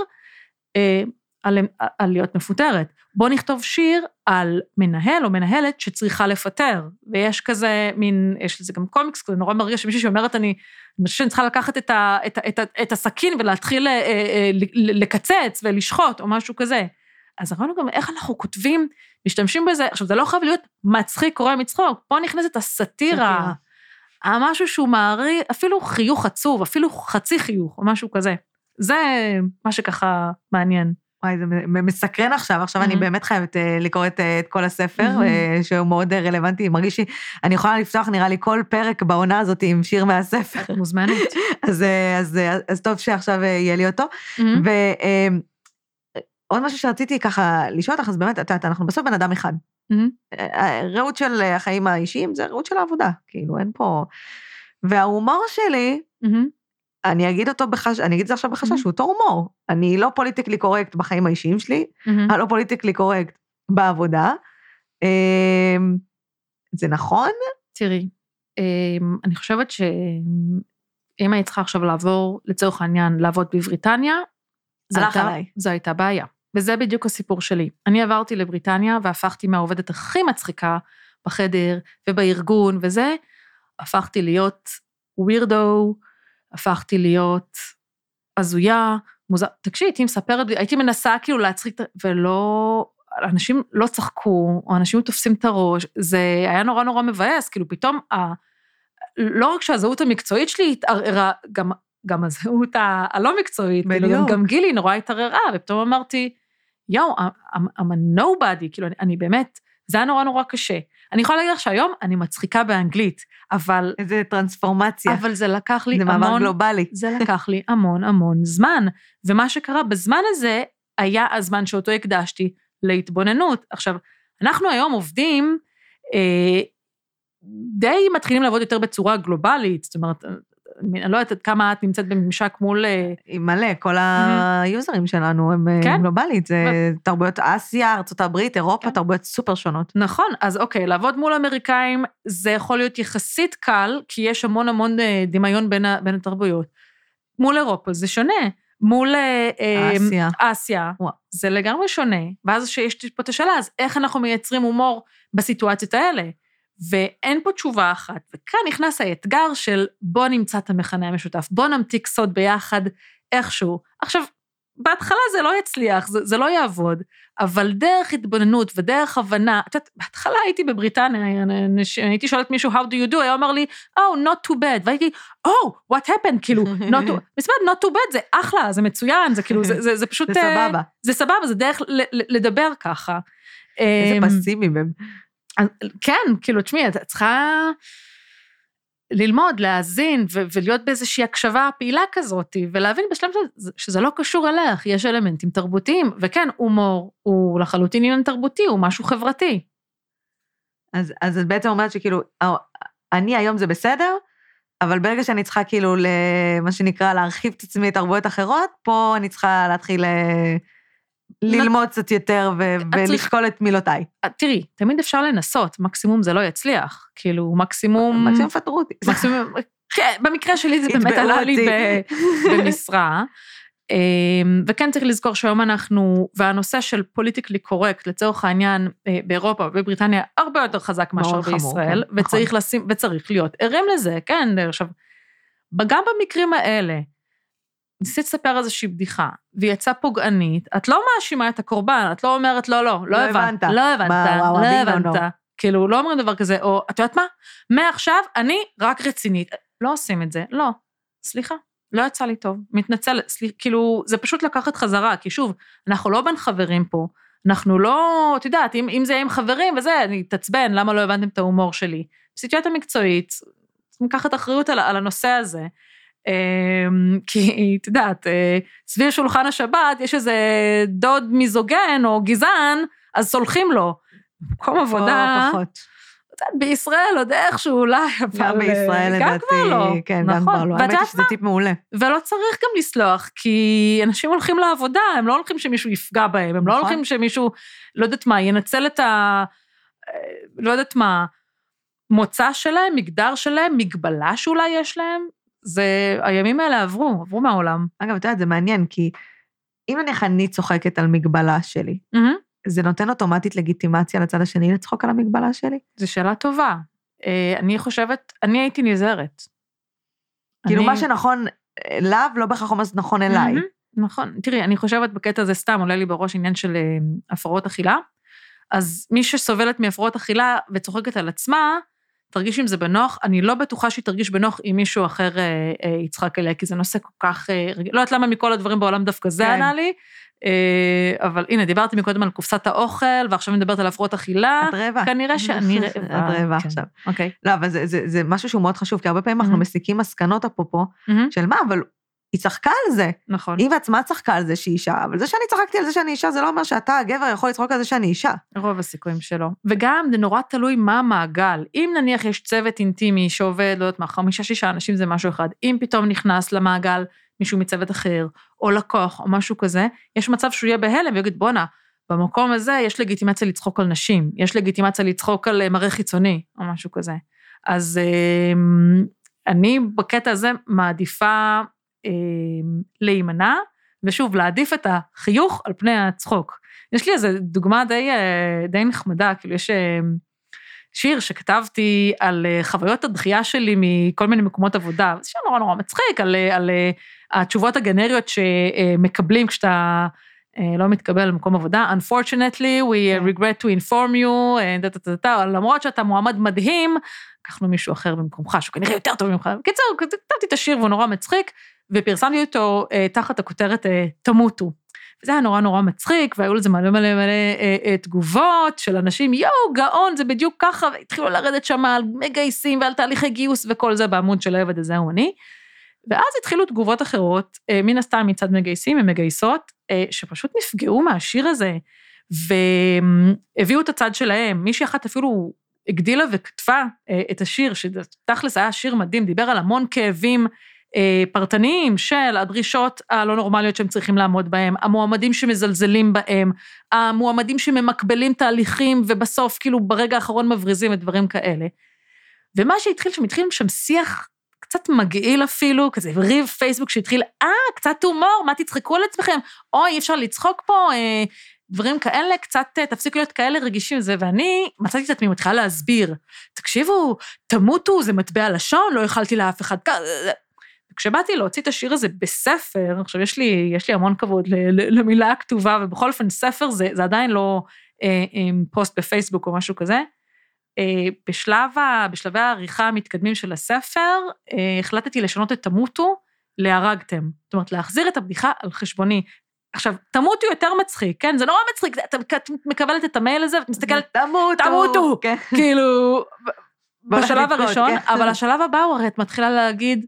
אה, על, על להיות מפוטרת. בוא נכתוב שיר על מנהל או מנהלת שצריכה לפטר. ויש כזה מין, יש לזה גם קומיקס כזה נורא מרגיש שמישהי שאומרת, אני, חושבת שאני צריכה לקחת את, ה, את, את, ה, את הסכין ולהתחיל אה, אה, לקצץ ולשחוט או משהו כזה. אז ראינו גם איך אנחנו כותבים, משתמשים בזה, עכשיו זה לא חייב להיות מצחיק קורא מצחוק, פה נכנסת הסאטירה, המשהו שהוא מערי, אפילו חיוך עצוב, אפילו חצי חיוך או משהו כזה. זה מה שככה מעניין. וואי, זה מסקרן עכשיו, עכשיו mm-hmm. אני באמת חייבת uh, לקרוא את, uh, את כל הספר, mm-hmm. uh, שהוא מאוד uh, רלוונטי, מרגיש לי, אני יכולה לפתוח נראה לי כל פרק בעונה הזאת עם שיר מהספר. את מוזמנת. [LAUGHS] אז, uh, אז, uh, אז טוב שעכשיו uh, יהיה לי אותו. Mm-hmm. ו... עוד משהו שרציתי ככה לשאול אותך, אז באמת, את יודעת, אנחנו בסוף בן אדם אחד. מהמם. ראות של החיים האישיים זה ראות של העבודה, כאילו, אין פה... וההומור שלי, מהמם. אני אגיד אותו בחש... אני אגיד את זה עכשיו בחשש, Mhm. הוא אותו הומור. אני לא politically correct בחיים האישיים שלי, מהמם. אני לא politically correct בעבודה. אמ, זה נכון? תראי, אמ, אני חושבת שאם היית צריכה עכשיו לעבור, לצורך העניין, לעבוד בבריטניה, הלך הייתה- עליי. זו הייתה בעיה. וזה בדיוק הסיפור שלי. אני עברתי לבריטניה והפכתי מהעובדת הכי מצחיקה בחדר ובארגון וזה, הפכתי להיות ווירדו, הפכתי להיות הזויה, מוזר... תקשיבי, הייתי מספרת, הייתי מנסה כאילו להצחיק, ולא... אנשים לא צחקו, או אנשים תופסים את הראש, זה היה נורא נורא מבאס, כאילו פתאום, ה... לא רק שהזהות המקצועית שלי התערערה, גם, גם הזהות הלא מקצועית, כאילו, גם, גילי נורא התערערה, ופתאום אמרתי, יואו, I'm, I'm a nobody, כאילו, אני, אני באמת, זה היה נורא נורא קשה. אני יכולה להגיד לך שהיום אני מצחיקה באנגלית, אבל, איזה טרנספורמציה. אבל זה לקח לי זה מעבר המון, גלובלי. זה [LAUGHS] לקח לי המון המון זמן. ומה שקרה בזמן הזה, היה הזמן שאותו הקדשתי להתבוננות. עכשיו, אנחנו היום עובדים, אה, די מתחילים לעבוד יותר בצורה גלובלית, זאת אומרת, אני לא יודעת עד כמה את נמצאת בממשק מול... אה, היא מלא, כל היוזרים שלנו הם אה, כן. גלובלית, זה תרבויות אסיה, ארה"ב, אירופה, כן. תרבויות סופר שונות. נכון, אז אוקיי, לעבוד מול אמריקאים זה יכול להיות יחסית קל, כי יש המון המון אה, דמיון בין, התרבויות. מול אירופה זה שונה. מול אה, אסיה. אסיה, וואו. זה לגמרי שונה. ואז שיש פה את השאלה, אז איך אנחנו מייצרים הומור בסיטואציות האלה? ואין פה תשובה אחת. וכאן נכנס האתגר של בוא נמצא את המכנה המשותף, בוא נמתיק סוד ביחד איכשהו. עכשיו, בהתחלה זה לא יצליח, זה, זה לא יעבוד, אבל דרך התבוננות ודרך הבנה, את יודעת, בהתחלה הייתי בבריטניה, הייתי שואלת מישהו, how do you do? היה אומר לי, oh, not too bad, והייתי, oh, what happened? כאילו, [LAUGHS] not too, מסתבר, not too bad זה אחלה, זה מצוין, זה כאילו, זה, זה, זה פשוט... זה אה, סבבה. זה סבבה, זה דרך לדבר ככה. איזה אמ, פסימיים הם. כן, כאילו, תשמעי, את צריכה ללמוד, להאזין ו- ולהיות באיזושהי הקשבה פעילה כזאת, ולהבין בשלב שזה, שזה לא קשור אלייך, יש אלמנטים תרבותיים, וכן, הומור הוא לחלוטין עניין תרבותי, הוא משהו חברתי. אז, אז את בעצם אומרת שכאילו, אה, אני היום זה בסדר, אבל ברגע שאני צריכה כאילו, מה שנקרא, להרחיב את עצמי לתרבויות אחרות, פה אני צריכה להתחיל אה, ללמוד קצת יותר ו- ולשקול את מילותיי. תראי, תמיד אפשר לנסות, מקסימום זה לא יצליח, כאילו, מקסימום... מקסימום פטרו אותי. מקסימום, כן, במקרה שלי זה באמת עלה לי במשרה. אמ, וכן צריך לזכור שהיום אנחנו, והנושא של פוליטיקלי קורקט, לצורך העניין, אה, באירופה ובבריטניה, הרבה יותר חזק מאשר חמור, בישראל, כן, וצריך לשים, וצריך להיות ערים לזה, כן, עכשיו, גם במקרים האלה, ניסית לספר איזושהי בדיחה, והיא יצאה פוגענית, את לא מאשימה את הקורבן, את לא אומרת, לא, לא, לא לא הבנת. לא הבנת, לא הבנת. כאילו, לא אומרים דבר כזה, או, את יודעת מה? מעכשיו אני רק רצינית. לא עושים את זה, לא. סליחה, לא יצא לי טוב, מתנצלת, סליח, כאילו, זה פשוט לקחת חזרה, כי שוב, אנחנו לא בין חברים פה, אנחנו לא, את יודעת, אם, אם זה יהיה עם חברים וזה, אני אתעצבן, למה לא הבנתם את ההומור שלי? בסיטואציה מקצועית, לקחת אחריות על, על הנושא הזה. אמ, כי, את יודעת, אה, סביב שולחן השבת יש איזה דוד מיזוגן או גזען, אז סולחים לו. במקום עבודה, או פחות. בישראל עוד איכשהו אולי, אבל... גם בישראל אה, גם לדעתי, כבר לא. כן, גם נכון. כבר לא. האמת היא שזה טיפ מעולה. ולא צריך גם לסלוח, כי אנשים הולכים לעבודה, הם לא הולכים שמישהו יפגע בהם, הם לא נכון. הולכים שמישהו, לא יודעת מה, ינצל את ה... אה, לא יודעת מה, מוצא שלהם, מגדר שלהם, מגבלה שאולי יש להם, זה, הימים האלה עברו, עברו מהעולם. אגב, את יודעת, זה מעניין, כי אם נניח אני צוחקת על מגבלה שלי, מהמם. זה נותן אוטומטית לגיטימציה לצד השני לצחוק על המגבלה שלי? זו שאלה טובה. אה, אני חושבת, אני הייתי נזהרת. כאילו, אני- מה שנכון אליו, לא בהכרח אומר נכון אליי. מהמם, נכון. תראי, אני חושבת בקטע הזה סתם, עולה לי בראש עניין של אה, הפרעות אכילה. אז מי שסובלת מהפרעות אכילה וצוחקת על עצמה, תרגיש עם זה בנוח. אני לא בטוחה שהיא תרגיש בנוח אם מישהו אחר אה, אה, יצחק עליה, כי זה נושא כל כך... אה. לא יודעת למה מכל הדברים בעולם דווקא זה כן. ענה לי, אה, אבל הנה, דיברתי מקודם על קופסת האוכל, ועכשיו אני מדברת על הפרעות אכילה. את רעבה. כנראה [LAUGHS] שאני רעבה. את רעבה כן. עכשיו. אוקיי. לא, אבל זה, זה, זה משהו שהוא מאוד חשוב, כי הרבה פעמים אנחנו. מסיקים מסקנות אפרופו. של מה, אבל היא צחקה על זה. נכון. היא בעצמה צחקה על זה שהיא אישה, אבל זה שאני צחקתי על זה שאני אישה, זה לא אומר שאתה, הגבר, יכול לצחוק על זה שאני אישה. רוב הסיכויים שלו. וגם זה נורא תלוי מה המעגל. אם נניח יש צוות אינטימי שעובד, לא יודעת מה, חמישה-שישה אנשים זה משהו אחד, אם פתאום נכנס למעגל מישהו מצוות אחר, או לקוח, או משהו כזה, יש מצב שהוא יהיה בהלם ויגיד, בואנה, במקום הזה יש לגיטימציה לצחוק על נשים, יש לגיטימציה לצחוק על אה, מראה חיצוני, או משהו כזה. אז אמ, אני בקטע הזה מעדיפה להימנע, ושוב, להעדיף את החיוך על פני הצחוק. יש לי איזו דוגמה די, אה, די נחמדה, כאילו יש אה, שיר שכתבתי על אה, חוויות הדחייה שלי מכל מיני מקומות עבודה, זה שיר נורא נורא מצחיק, על, על התשובות הגנריות שמקבלים כשאתה לא מתקבל למקום עבודה. Unfortunately, we כן. regret to inform you, למרות שאתה מועמד מדהים, לקחנו מישהו אחר במקומך, שהוא כנראה יותר טוב ממך. בקיצור, כתבתי את השיר והוא נורא מצחיק, ופרסמתי אותו אה, תחת הכותרת אה, תמותו. וזה היה נורא נורא מצחיק, והיו לזה מלא מלא מלא אה, אה, תגובות של אנשים, יואו, גאון, זה בדיוק ככה, והתחילו לרדת שם על מגייסים ועל תהליכי גיוס וכל זה בעמוד של העבד הזה הוא אני. ואז התחילו תגובות אחרות, אה, מן הסתם מצד מגייסים ומגייסות, אה, שפשוט נפגעו מהשיר הזה, והביאו את הצד שלהם. מישהי אחת אפילו הגדילה וכתבה אה, את השיר, שתכלס היה שיר מדהים, דיבר על המון כאבים אה, פרטניים של הדרישות הלא נורמליות שהם צריכים לעמוד בהם, המועמדים שמזלזלים בהם, המועמדים שממקבלים תהליכים ובסוף כאילו ברגע האחרון מבריזים ודברים כאלה. ומה שהתחיל שם, התחיל שם שיח קצת מגעיל אפילו, כזה ריב פייסבוק שהתחיל, אה, קצת הומור, מה תצחקו על עצמכם? אוי, אי אפשר לצחוק פה, אה, דברים כאלה, קצת אה, תפסיקו להיות כאלה רגישים וזה, ואני מצאתי את עצמי מתחילה להסביר, תקשיבו, תמותו, זה מטבע לשון, לא יכלתי לאף אחד כזה. כשבאתי להוציא את השיר הזה בספר, עכשיו יש לי, יש לי המון כבוד למילה הכתובה, ובכל אופן ספר זה, זה עדיין לא אה, עם פוסט בפייסבוק או משהו כזה. אה, בשלב ה, בשלבי העריכה המתקדמים של הספר, אה, החלטתי לשנות את תמותו להרגתם. זאת אומרת, להחזיר את הבדיחה על חשבוני. עכשיו, תמותו יותר מצחיק, כן? זה נורא מצחיק, את מקבלת את המייל הזה ואת מסתכלת, תמותו. תמותו. כן. כאילו, [LAUGHS] בשלב הראשון, כן. אבל השלב הבא הוא הרי את מתחילה להגיד,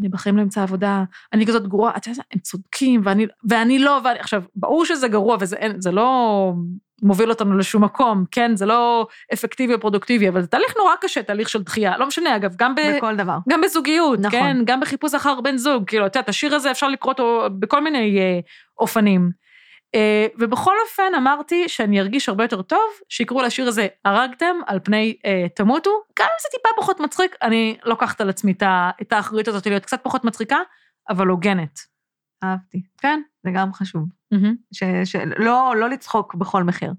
אני בחיים לא אמצא עבודה, אני כזאת גרועה, את יודעת, הם צודקים, ואני, ואני לא, ואני, עכשיו, ברור שזה גרוע, וזה אין, זה לא מוביל אותנו לשום מקום, כן? זה לא אפקטיבי או פרודוקטיבי, אבל זה תהליך נורא קשה, תהליך של דחייה. לא משנה, אגב, גם, ב, בכל דבר. גם בזוגיות, נכון. כן? גם בחיפוש אחר בן זוג, כאילו, את יודעת, השיר הזה אפשר לקרוא אותו בכל מיני אה, אופנים. אה, ובכל אופן אמרתי שאני ארגיש הרבה יותר טוב, שיקראו לשיר הזה הרגתם על פני אה, תמותו, גם אם זה טיפה פחות מצחיק, אני לוקחת על עצמי את האחריות הזאת להיות קצת פחות מצחיקה, אבל הוגנת. אהבתי. כן? זה גם חשוב. ש- שלא לא לצחוק בכל מחיר.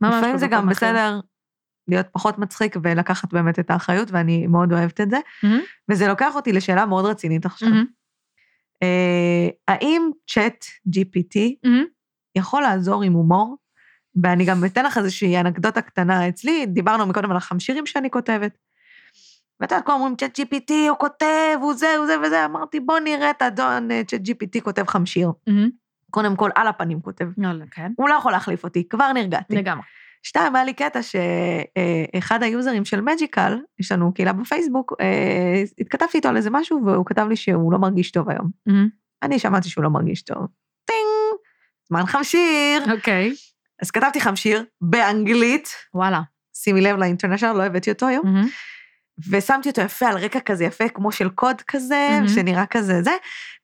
ממש לפעמים לא זה בכל גם מחיר. בסדר להיות פחות מצחיק ולקחת באמת את האחריות, ואני מאוד אוהבת את זה. מהמם, וזה לוקח אותי לשאלה מאוד רצינית עכשיו. מהמם, אה, האם צ'אט GPT מהמם. יכול לעזור עם הומור? ואני גם אתן לך איזושהי אנקדוטה קטנה אצלי, דיברנו מקודם על החמשירים שאני כותבת. ואתה יודע, כולם אומרים, צ'אט GPT, הוא כותב, הוא זה, הוא זה וזה, אמרתי, בוא נראה את האדון אה, צ'אט GPT כותב חמשיר. מהמם. קודם כל, על הפנים כותב. יאללה, כן, הוא לא יכול להחליף אותי, כבר נרגעתי. לגמרי. שתיים, היה לי קטע שאחד היוזרים של מג'יקל, יש לנו קהילה בפייסבוק, אה, התכתבתי איתו על איזה משהו, והוא כתב לי שהוא לא מרגיש טוב היום. מהמם. אני שמעתי שהוא לא מרגיש טוב. טינג, זמן חמשיר. אוקיי, אז כתבתי חמשיר באנגלית, וואלה. שימי לב לאינטרנשיונל, לא הבאתי אותו היום, מהמם. ושמתי אותו יפה על רקע כזה יפה, כמו של קוד כזה, מהמם. שנראה כזה זה,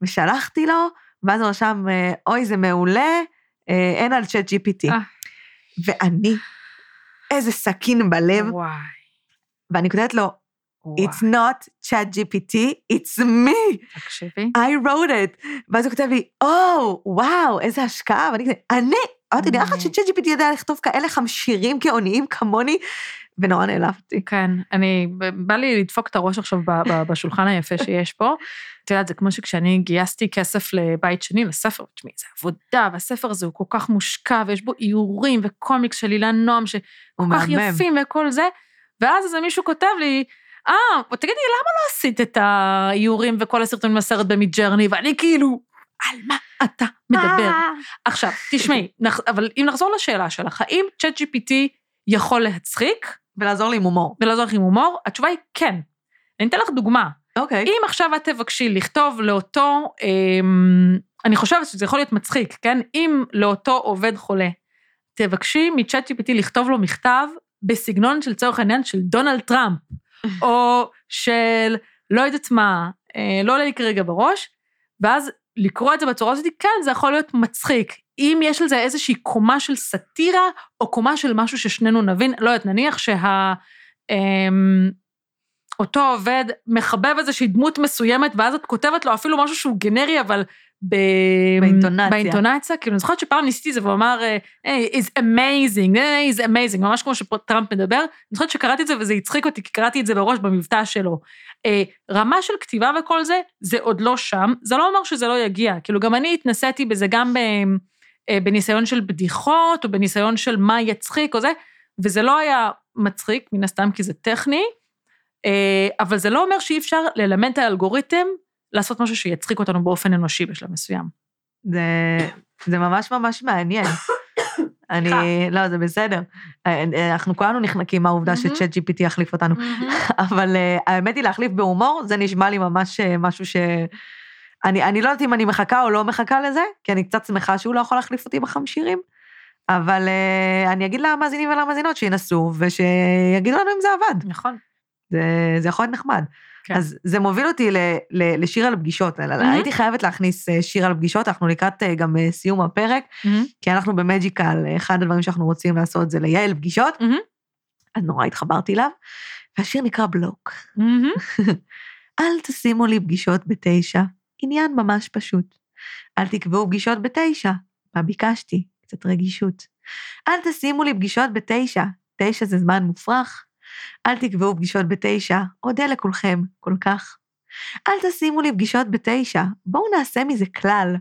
ושלחתי לו, ואז הוא רשם, אה, אוי, זה מעולה, אה, אין על צ'אט GPT. אה. ואני, איזה סכין בלב, וואי. ואני כותבת לו. It's not chat GPT, it's me, תקשיבי. I wrote it. ואז הוא כותב לי, או, וואו, איזה השקעה, ואני כזה, אני, אמרתי, נראה לך מעניין. שצ'אט GPT יודע לכתוב כאלה חמשירים גאוניים כמוני, ונורא נעלבתי. כן, אני, בא לי לדפוק את הראש עכשיו בשולחן היפה שיש פה. את יודעת, זה כמו שכשאני גייסתי כסף לבית שני, לספר, תשמעי, זה עבודה, והספר הזה הוא כל כך מושקע, ויש בו איורים וקומיקס של אילן נועם, שכל כך. יפים וכל זה, ואז איזה מישהו כותב לי, אה, תגידי, למה לא עשית את האיורים וכל הסרטונים לסרט במידג'רני? ואני כאילו, על מה אתה מדבר? אה. עכשיו, תשמעי, אבל אם נחזור לשאלה שלך, האם צ'אט GPT יכול להצחיק? ולעזור לי עם הומור. ולעזור לך עם הומור? התשובה היא כן. אני אתן לך דוגמה. אוקיי. אם עכשיו את תבקשי לכתוב לאותו, אמ, אני חושבת שזה יכול להיות מצחיק, כן? אם לאותו עובד חולה, תבקשי מצ'אט GPT לכתוב לו מכתב בסגנון של צורך העניין של דונלד טראמפ, [LAUGHS] או של לא יודעת מה, אה, לא עולה לי כרגע בראש, ואז לקרוא את זה בצורה הזאת, כן, זה יכול להיות מצחיק. אם יש על זה איזושהי קומה של סאטירה, או קומה של משהו ששנינו נבין, לא יודעת, נניח שה... אמ, אותו עובד מחבב איזושהי דמות מסוימת, ואז את כותבת לו אפילו משהו שהוא גנרי, אבל ב... באינטונציה. באינטונציה, כאילו, אני זוכרת שפעם ניסיתי את זה והוא אמר, hey, is amazing, hey, is amazing, ממש כמו שטראמפ מדבר. אני זוכרת שקראתי את זה וזה הצחיק אותי, כי קראתי את זה בראש במבטא שלו. אה, רמה של כתיבה וכל זה, זה עוד לא שם, זה לא אומר שזה לא יגיע. כאילו, גם אני התנסיתי בזה גם ב, אה, בניסיון של בדיחות, או בניסיון של מה יצחיק או זה, וזה לא היה מצחיק, מן הסתם, כי זה טכני, אה, אבל זה לא אומר שאי אפשר ללמד את האלגוריתם לעשות משהו שיצחיק אותנו באופן אנושי בשלב מסוים. זה, זה ממש ממש מעניין. [COUGHS] אני, לא, זה בסדר. אנחנו כולנו נחנקים מהעובדה. שצ'אט GPT יחליף אותנו. [LAUGHS] אבל אה, האמת היא, להחליף בהומור, זה נשמע לי ממש אה, משהו ש... אני, אני לא יודעת אם אני מחכה או לא מחכה לזה, כי אני קצת שמחה שהוא לא יכול להחליף אותי בחמשירים, אבל uh, אני אגיד למאזינים ולמאזינות שינסו, ושיגידו לנו אם זה עבד. נכון. זה, זה יכול להיות נחמד. כן. אז זה מוביל אותי ל, ל, לשיר על פגישות. הייתי חייבת להכניס אה, שיר על פגישות, אנחנו לקראת אה, גם אה, סיום הפרק, כי אנחנו במג'יקל, אחד הדברים שאנחנו רוצים לעשות זה לייעל פגישות, אז נורא התחברתי אליו, והשיר נקרא בלוק. [LAUGHS] אל תשימו לי פגישות בתשע, עניין ממש פשוט. אל תקבעו פגישות בתשע, מה ביקשתי? קצת רגישות. אל תשימו לי פגישות בתשע, תשע זה זמן מופרך. אל תקבעו פגישות בתשע, אודה לכולכם כל כך. אל תשימו לי פגישות בתשע, בואו נעשה מזה כלל.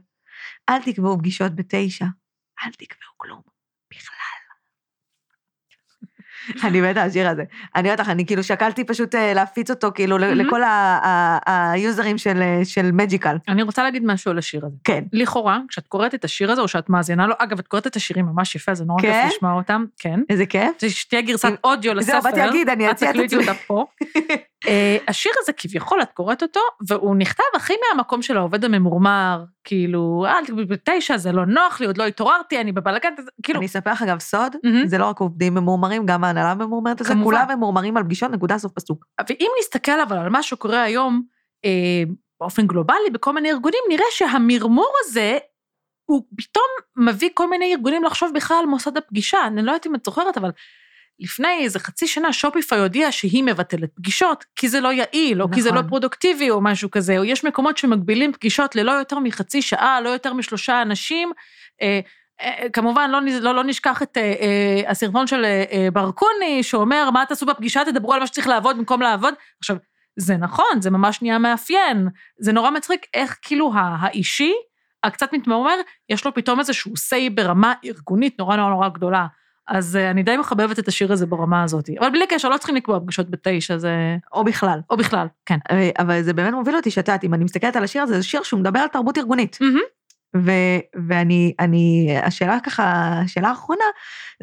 אל תקבעו פגישות בתשע, אל תקבעו כלום. [LAUGHS] אני מתה השיר הזה. אני אומרת לך, אני כאילו שקלתי פשוט אה, להפיץ אותו כאילו. לכל היוזרים של, אה, מג'יקל. אני רוצה להגיד משהו על השיר הזה. כן. לכאורה, כשאת קוראת את השיר הזה, או שאת מאזינה לו, אגב, את קוראת את השירים ממש יפה, זה נורא כן? כיף לשמוע אותם, כן. איזה כיף. שתהיה גרסת אודיו לספר. זהו, באתי להגיד, אני אציע את עצמי. [LAUGHS] אה, השיר הזה כביכול, את קוראת אותו, והוא נכתב הכי מהמקום של העובד הממורמר, כאילו, אל בתשע, זה לא נוח לי, עוד לא התעוררתי, אני בבלגן, כאילו, אני אספר לך אגב סוד. זה לא רק עובדים ממורמרים, גם ההנהלה ממורמרת על זה. כולם ממורמרים על פגישות, נקודה סוף פסוק. ואם נסתכל אבל על מה שקורה היום, אה, באופן גלובלי, בכל מיני ארגונים, נראה שהמרמור הזה, הוא פתאום מביא כל מיני ארגונים לחשוב בכלל על מוסד הפגישה. אני לא יודעת אם את זוכרת, אבל לפני איזה חצי שנה שופיפיי הודיעה שהיא מבטלת פגישות, כי זה לא יעיל, או כי זה לא נכון. פרודוקטיבי, או משהו כזה, או יש מקומות שמגבילים פגישות ללא יותר מחצי שעה, לא יותר משלושה אנשים. אה, כמובן, לא, לא, לא נשכח את אה, אה, הסרטון של אה, אה, ברקוני, שאומר, מה תעשו בפגישה, תדברו על מה שצריך לעבוד במקום לעבוד. עכשיו, זה נכון, זה ממש נהיה מאפיין. זה נורא מצחיק איך כאילו ה- האישי, הקצת מתמרמר, יש לו פתאום איזשהו say ברמה ארגונית נורא נורא נורא גדולה. אז אה, אני די מחבבת את השיר הזה ברמה הזאת. אבל בלי קשר, לא צריכים לקבוע פגישות בתשע, זה... או בכלל. או בכלל, כן. אה, אבל זה באמת מוביל אותי שאת יודעת, אם אני מסתכלת על השיר הזה, זה שיר שהוא מדבר על תרבות ארגונית. מהמם. ו- ואני, אני, השאלה ככה, השאלה האחרונה,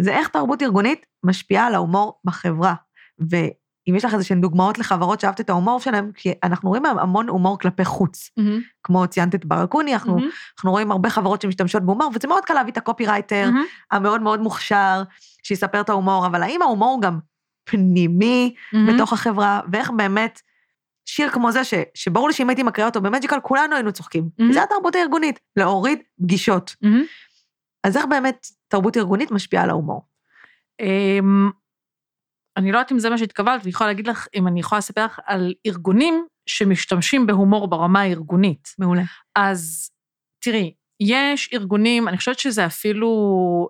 זה איך תרבות ארגונית משפיעה על ההומור בחברה. ואם יש לך איזה שהן דוגמאות לחברות שאהבת את ההומור שלהם, כי אנחנו רואים המון הומור כלפי חוץ. מהמם, כמו ציינת את ברקוני, אנחנו, מהמם, אנחנו רואים הרבה חברות שמשתמשות בהומור, וזה מאוד קל להביא את הקופירייטר מהמם. המאוד מאוד מוכשר, שיספר את ההומור, אבל האם ההומור גם פנימי מהמם. בתוך החברה, ואיך באמת שיר כמו זה, ש, שברור לי שאם הייתי מקריאה אותו במג'יקל, כולנו היינו צוחקים. Mhm. זה התרבות הארגונית, להוריד פגישות. מהמם. אז איך באמת תרבות ארגונית משפיעה על ההומור? אמ, אני לא יודעת אם זה מה שהתכוונת, ואני יכולה להגיד לך, אם אני יכולה לספר לך על ארגונים שמשתמשים בהומור ברמה הארגונית. מעולה. אז תראי, יש ארגונים, אני חושבת שזה אפילו,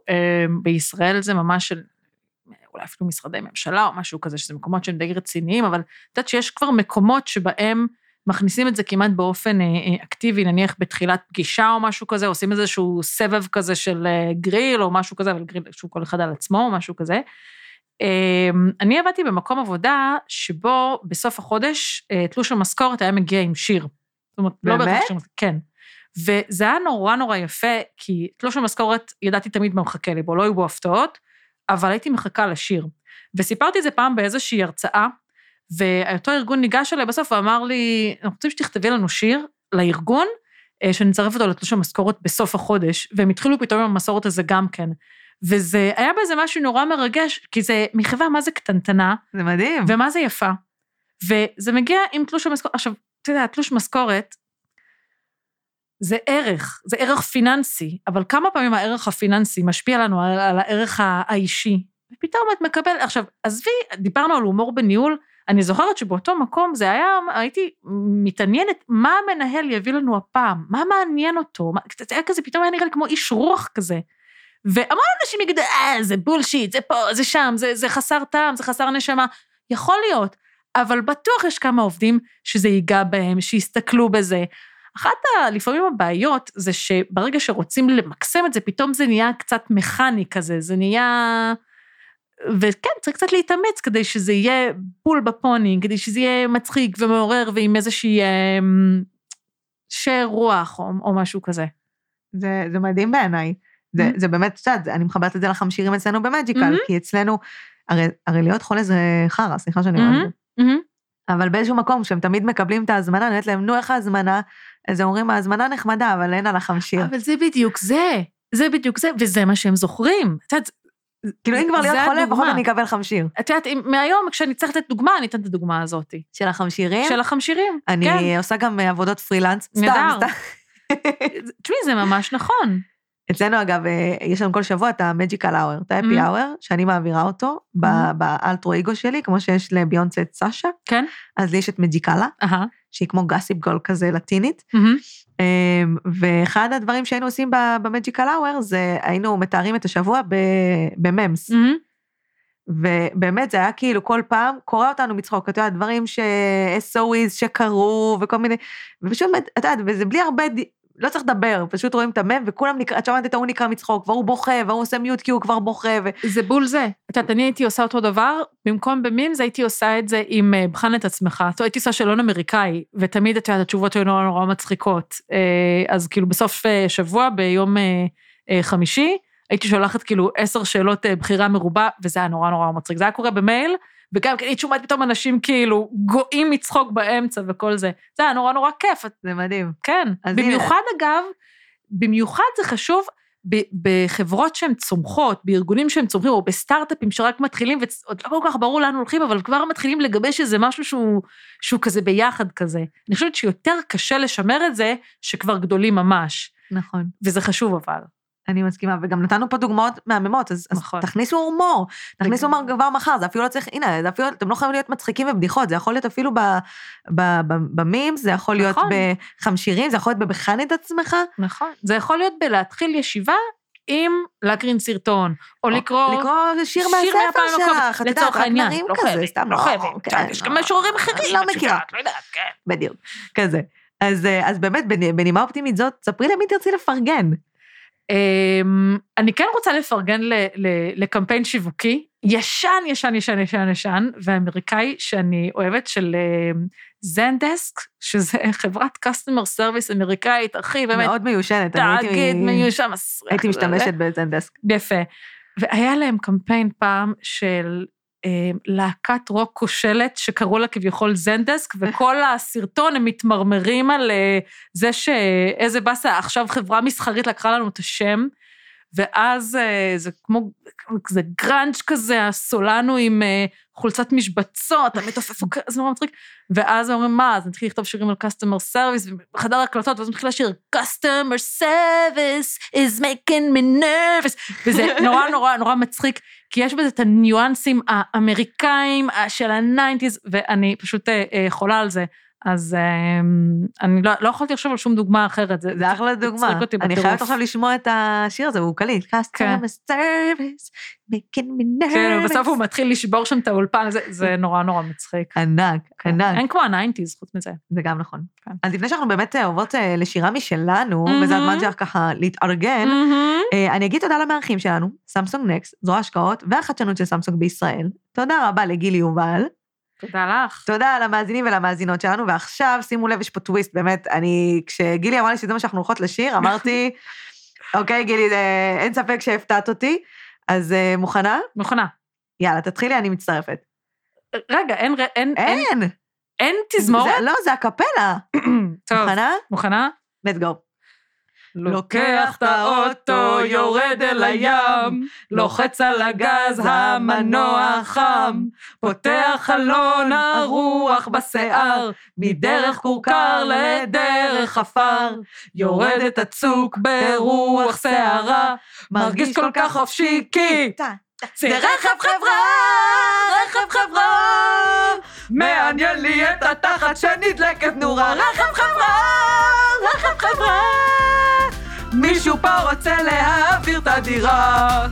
אה, בישראל זה ממש אולי אפילו משרדי ממשלה או משהו כזה, שזה מקומות שהם די רציניים, אבל את יודעת שיש כבר מקומות שבהם מכניסים את זה כמעט באופן אה, אה, אקטיבי, נניח בתחילת פגישה או משהו כזה, עושים איזשהו סבב כזה של אה, גריל או משהו כזה, אבל גריל שהוא כל אחד על עצמו או משהו כזה. אה, אני עבדתי במקום עבודה שבו בסוף החודש תלוש המשכורת היה מגיע עם שיר. זאת אומרת, לא? בהכרח שיר, כן. וזה היה נורא נורא יפה, כי תלוש המשכורת, ידעתי תמיד מה מחכה לי בו, לא היו בו הפתעות, אבל הייתי מחכה לשיר. וסיפרתי את זה פעם באיזושהי הרצאה, ואותו ארגון ניגש אליי בסוף ואמר לי, אנחנו רוצים שתכתבי לנו שיר לארגון, אה, שנצרף אותו לתלוש המשכורת בסוף החודש, והם התחילו פתאום עם המסורת הזה גם כן. וזה, היה בזה משהו נורא מרגש, כי זה מחווה מה זה קטנטנה, זה מדהים. ומה זה יפה. וזה מגיע עם תלוש המשכורת, עכשיו, אתה יודע, תלוש משכורת, זה ערך, זה ערך פיננסי, אבל כמה פעמים הערך הפיננסי משפיע לנו על, על הערך האישי? ופתאום את מקבל, עכשיו, עזבי, דיברנו על הומור בניהול, אני זוכרת שבאותו מקום זה היה, הייתי מתעניינת מה המנהל יביא לנו הפעם, מה מעניין אותו, מה, זה היה כזה, פתאום היה נראה לי כמו איש רוח כזה. והמון אנשים יגידו, אה, זה בולשיט, זה פה, זה שם, זה, זה חסר טעם, זה חסר נשמה. יכול להיות, אבל בטוח יש כמה עובדים שזה ייגע בהם, שיסתכלו בזה. אחת ה... לפעמים הבעיות זה שברגע שרוצים למקסם את זה, פתאום זה נהיה קצת מכני כזה, זה נהיה... וכן, צריך קצת להתאמץ כדי שזה יהיה בול בפוני, כדי שזה יהיה מצחיק ומעורר ועם איזושהי שאר רוח או, או משהו כזה. זה, זה מדהים בעיניי. זה, mm-hmm. זה באמת, את יודעת, אני מחברת את זה לחמשירים אצלנו במג'יקל, mm-hmm. כי אצלנו, הרי, הרי להיות חולה זה חרא, סליחה שאני אומרת. Mm-hmm. Mm-hmm. אבל באיזשהו מקום, כשהם תמיד מקבלים את ההזמנה, אני אומרת להם, נו, איך ההזמנה? אז הם אומרים, ההזמנה נחמדה, אבל אין על החמשיר. אבל זה בדיוק זה, זה בדיוק זה, וזה מה שהם זוכרים. את יודעת, כאילו, אם כבר להיות חולה, לפחות אני אקבל חמשיר. את יודעת, מהיום, כשאני צריכה לתת דוגמה, אני אתן את הדוגמה הזאת. של החמשירים? של החמשירים, אני כן. עושה גם עבודות פרילנס. נהדר. סתם, סתם. [LAUGHS] תשמעי, זה ממש נכון. אצלנו, אגב, אה, יש לנו כל שבוע את המג'יקל האואר, את האפי. האואר, שאני מעבירה אותו ב- Mm. באלטרו אגו שלי, כמו שיש לביונסה את סאשה, כן? אז לי יש את מג'יקלה, אהה. שהיא כמו גאסיפ גול כזה לטינית. אמ, ואחד הדברים שהיינו עושים במג'יקל האואר, זה היינו מתארים את השבוע בממס. מהמם. ובאמת זה היה כאילו כל פעם קורע אותנו מצחוק, אתה יודע, דברים ש... SOEs שקרו וכל מיני, ופשוט, את יודעת, וזה בלי הרבה, לא צריך לדבר, פשוט רואים את המם וכולם נקרא, את שומעת את ההוא נקרא מצחוק, והוא בוכה, והוא עושה מיוט כי הוא כבר בוכה, ו... זה בול זה. את יודעת, אני הייתי עושה אותו דבר, במקום במימס הייתי עושה את זה עם אה, בחן את עצמך. אומרת, הייתי עושה שאלון אמריקאי, ותמיד, את יודעת, התשובות היו נורא נורא מצחיקות. אה, אז כאילו בסוף אה, שבוע, ביום חמישי, הייתי שולחת כאילו עשר שאלות בחירה מרובה, וזה היה נורא נורא מצחיק. זה היה קורה במייל, וגם כן, היית שומעת פתאום אנשים כאילו גואים מצחוק באמצע וכל זה. זה היה נורא נורא כיף, זה מדהים. כן, במיוחד אגב, במיוחד זה חשוב ב- בחברות שהן צומחות, בארגונים שהם צומחים, או בסטארט-אפים שרק מתחילים, ועוד לא כל כך ברור לאן הולכים, אבל כבר מתחילים לגבש איזה משהו שהוא, שהוא כזה ביחד כזה. אני חושבת שיותר קשה לשמר את זה, שכבר גדולים ממש, נכון. וזה חשוב אבל. אני מסכימה, וגם נתנו פה דוגמאות מהממות, אז, אז נכון. תכניסו הומור, תכניסו. הומור כבר מחר, זה אפילו לא צריך, הנה, זה אפילו, אתם לא חייבים להיות מצחיקים ובדיחות, זה יכול להיות אפילו במימס, זה יכול להיות נכון. בחמשירים, זה יכול להיות בבחן את עצמך, נכון. זה יכול להיות בלהתחיל ישיבה עם להקרין סרטון, או לקרוא... לקרוא שיר מהספר שלך, את לצורך העניין, נרים לא כזה, חייבים, סתם לא חייבים, כן, יש לא. גם משוררים אחרים, לא את מכירה. יודעת, לא יודעת, כן. בדיוק, כזה. אז, אה, אז באמת, בנ- בנימה אופטימית זאת, ספרי למי תרצי לפרגן. אמ, אני כן רוצה לפרגן ל- ל- לקמפיין שיווקי, ישן, ישן, ישן, ישן, ישן, ואמריקאי שאני אוהבת, של זנדסק, שזה חברת customer service אמריקאית, הכי באמת, מאוד מיושנת, אני תאגיד הייתי, מיושן מסריח. הייתי וזה. משתמשת בזנדסק. יפה. והיה להם קמפיין פעם של להקת רוק כושלת, שקראו לה כביכול זנדסק, וכל [LAUGHS] הסרטון הם מתמרמרים על אה, זה שאיזה באסה, עכשיו חברה מסחרית לקחה לנו את השם, ואז אה, זה כמו, זה grunge כזה, הסולנו עם אה, חולצת משבצות, המתופף כזה נורא מצחיק, ואז הם אומרים, מה, אז נתחיל לכתוב שירים על customer service, בחדר הקלטות, ואז מתחיל לשיר, customer service is making me nervous, וזה [LAUGHS] נורא נורא נורא מצחיק, כי יש בזה את הניואנסים האמריקאים אה, של ה nineties, ואני פשוט חולה על זה. אז אה, אני לא, לא יכולתי לחשוב על שום דוגמה אחרת. זה אחלה דוגמה. אני. חייבת עכשיו לשמוע את השיר הזה, הוא קליט. customer service, making me nervous. כן, ובסוף הוא מתחיל לשבור שם את האולפן, זה, זה נורא נורא מצחיק. ענק, ענק. אין כמו ה nineties חוץ מזה. זה גם נכון. כן. אז לפני שאנחנו באמת אה, עוברות אה, לשירה משלנו, וזה מהמם. הזמן שלך ככה להתארגן. אה, אני אגיד תודה למארחים שלנו, סמסונג נקסט, זרוע השקעות והחדשנות של סמסונג בישראל. תודה רבה לגילי יובל. תודה לך. תודה למאזינים ולמאזינות שלנו, ועכשיו שימו לב, יש פה טוויסט, באמת, אני, כשגילי אמרה לי שזה מה שאנחנו הולכות לשיר, אמרתי, [LAUGHS] אוקיי, גילי, אין ספק שהפתעת אותי, אז אה, מוכנה? מוכנה. יאללה, תתחילי, אני מצטרפת. רגע, אין, אין, אין, אין. תזמורת? לא, זה הקפלה. [CLEARS THROAT] טוב, מוכנה? מוכנה? let's go. לוקח את האוטו, יורד אל הים, לוחץ על הגז, המנוע חם, פותח חלון הרוח בשיער, מדרך כורכר לדרך עפר, יורד את הצוק ברוח שערה, מרגיש כל כך חופשי כי זה רכב חברה, רכב חברה, מעניין לי את התחת שנדלקת נורה, רכב חברה, רכב חברה, מישהו פה רוצה להעביר את הדירה.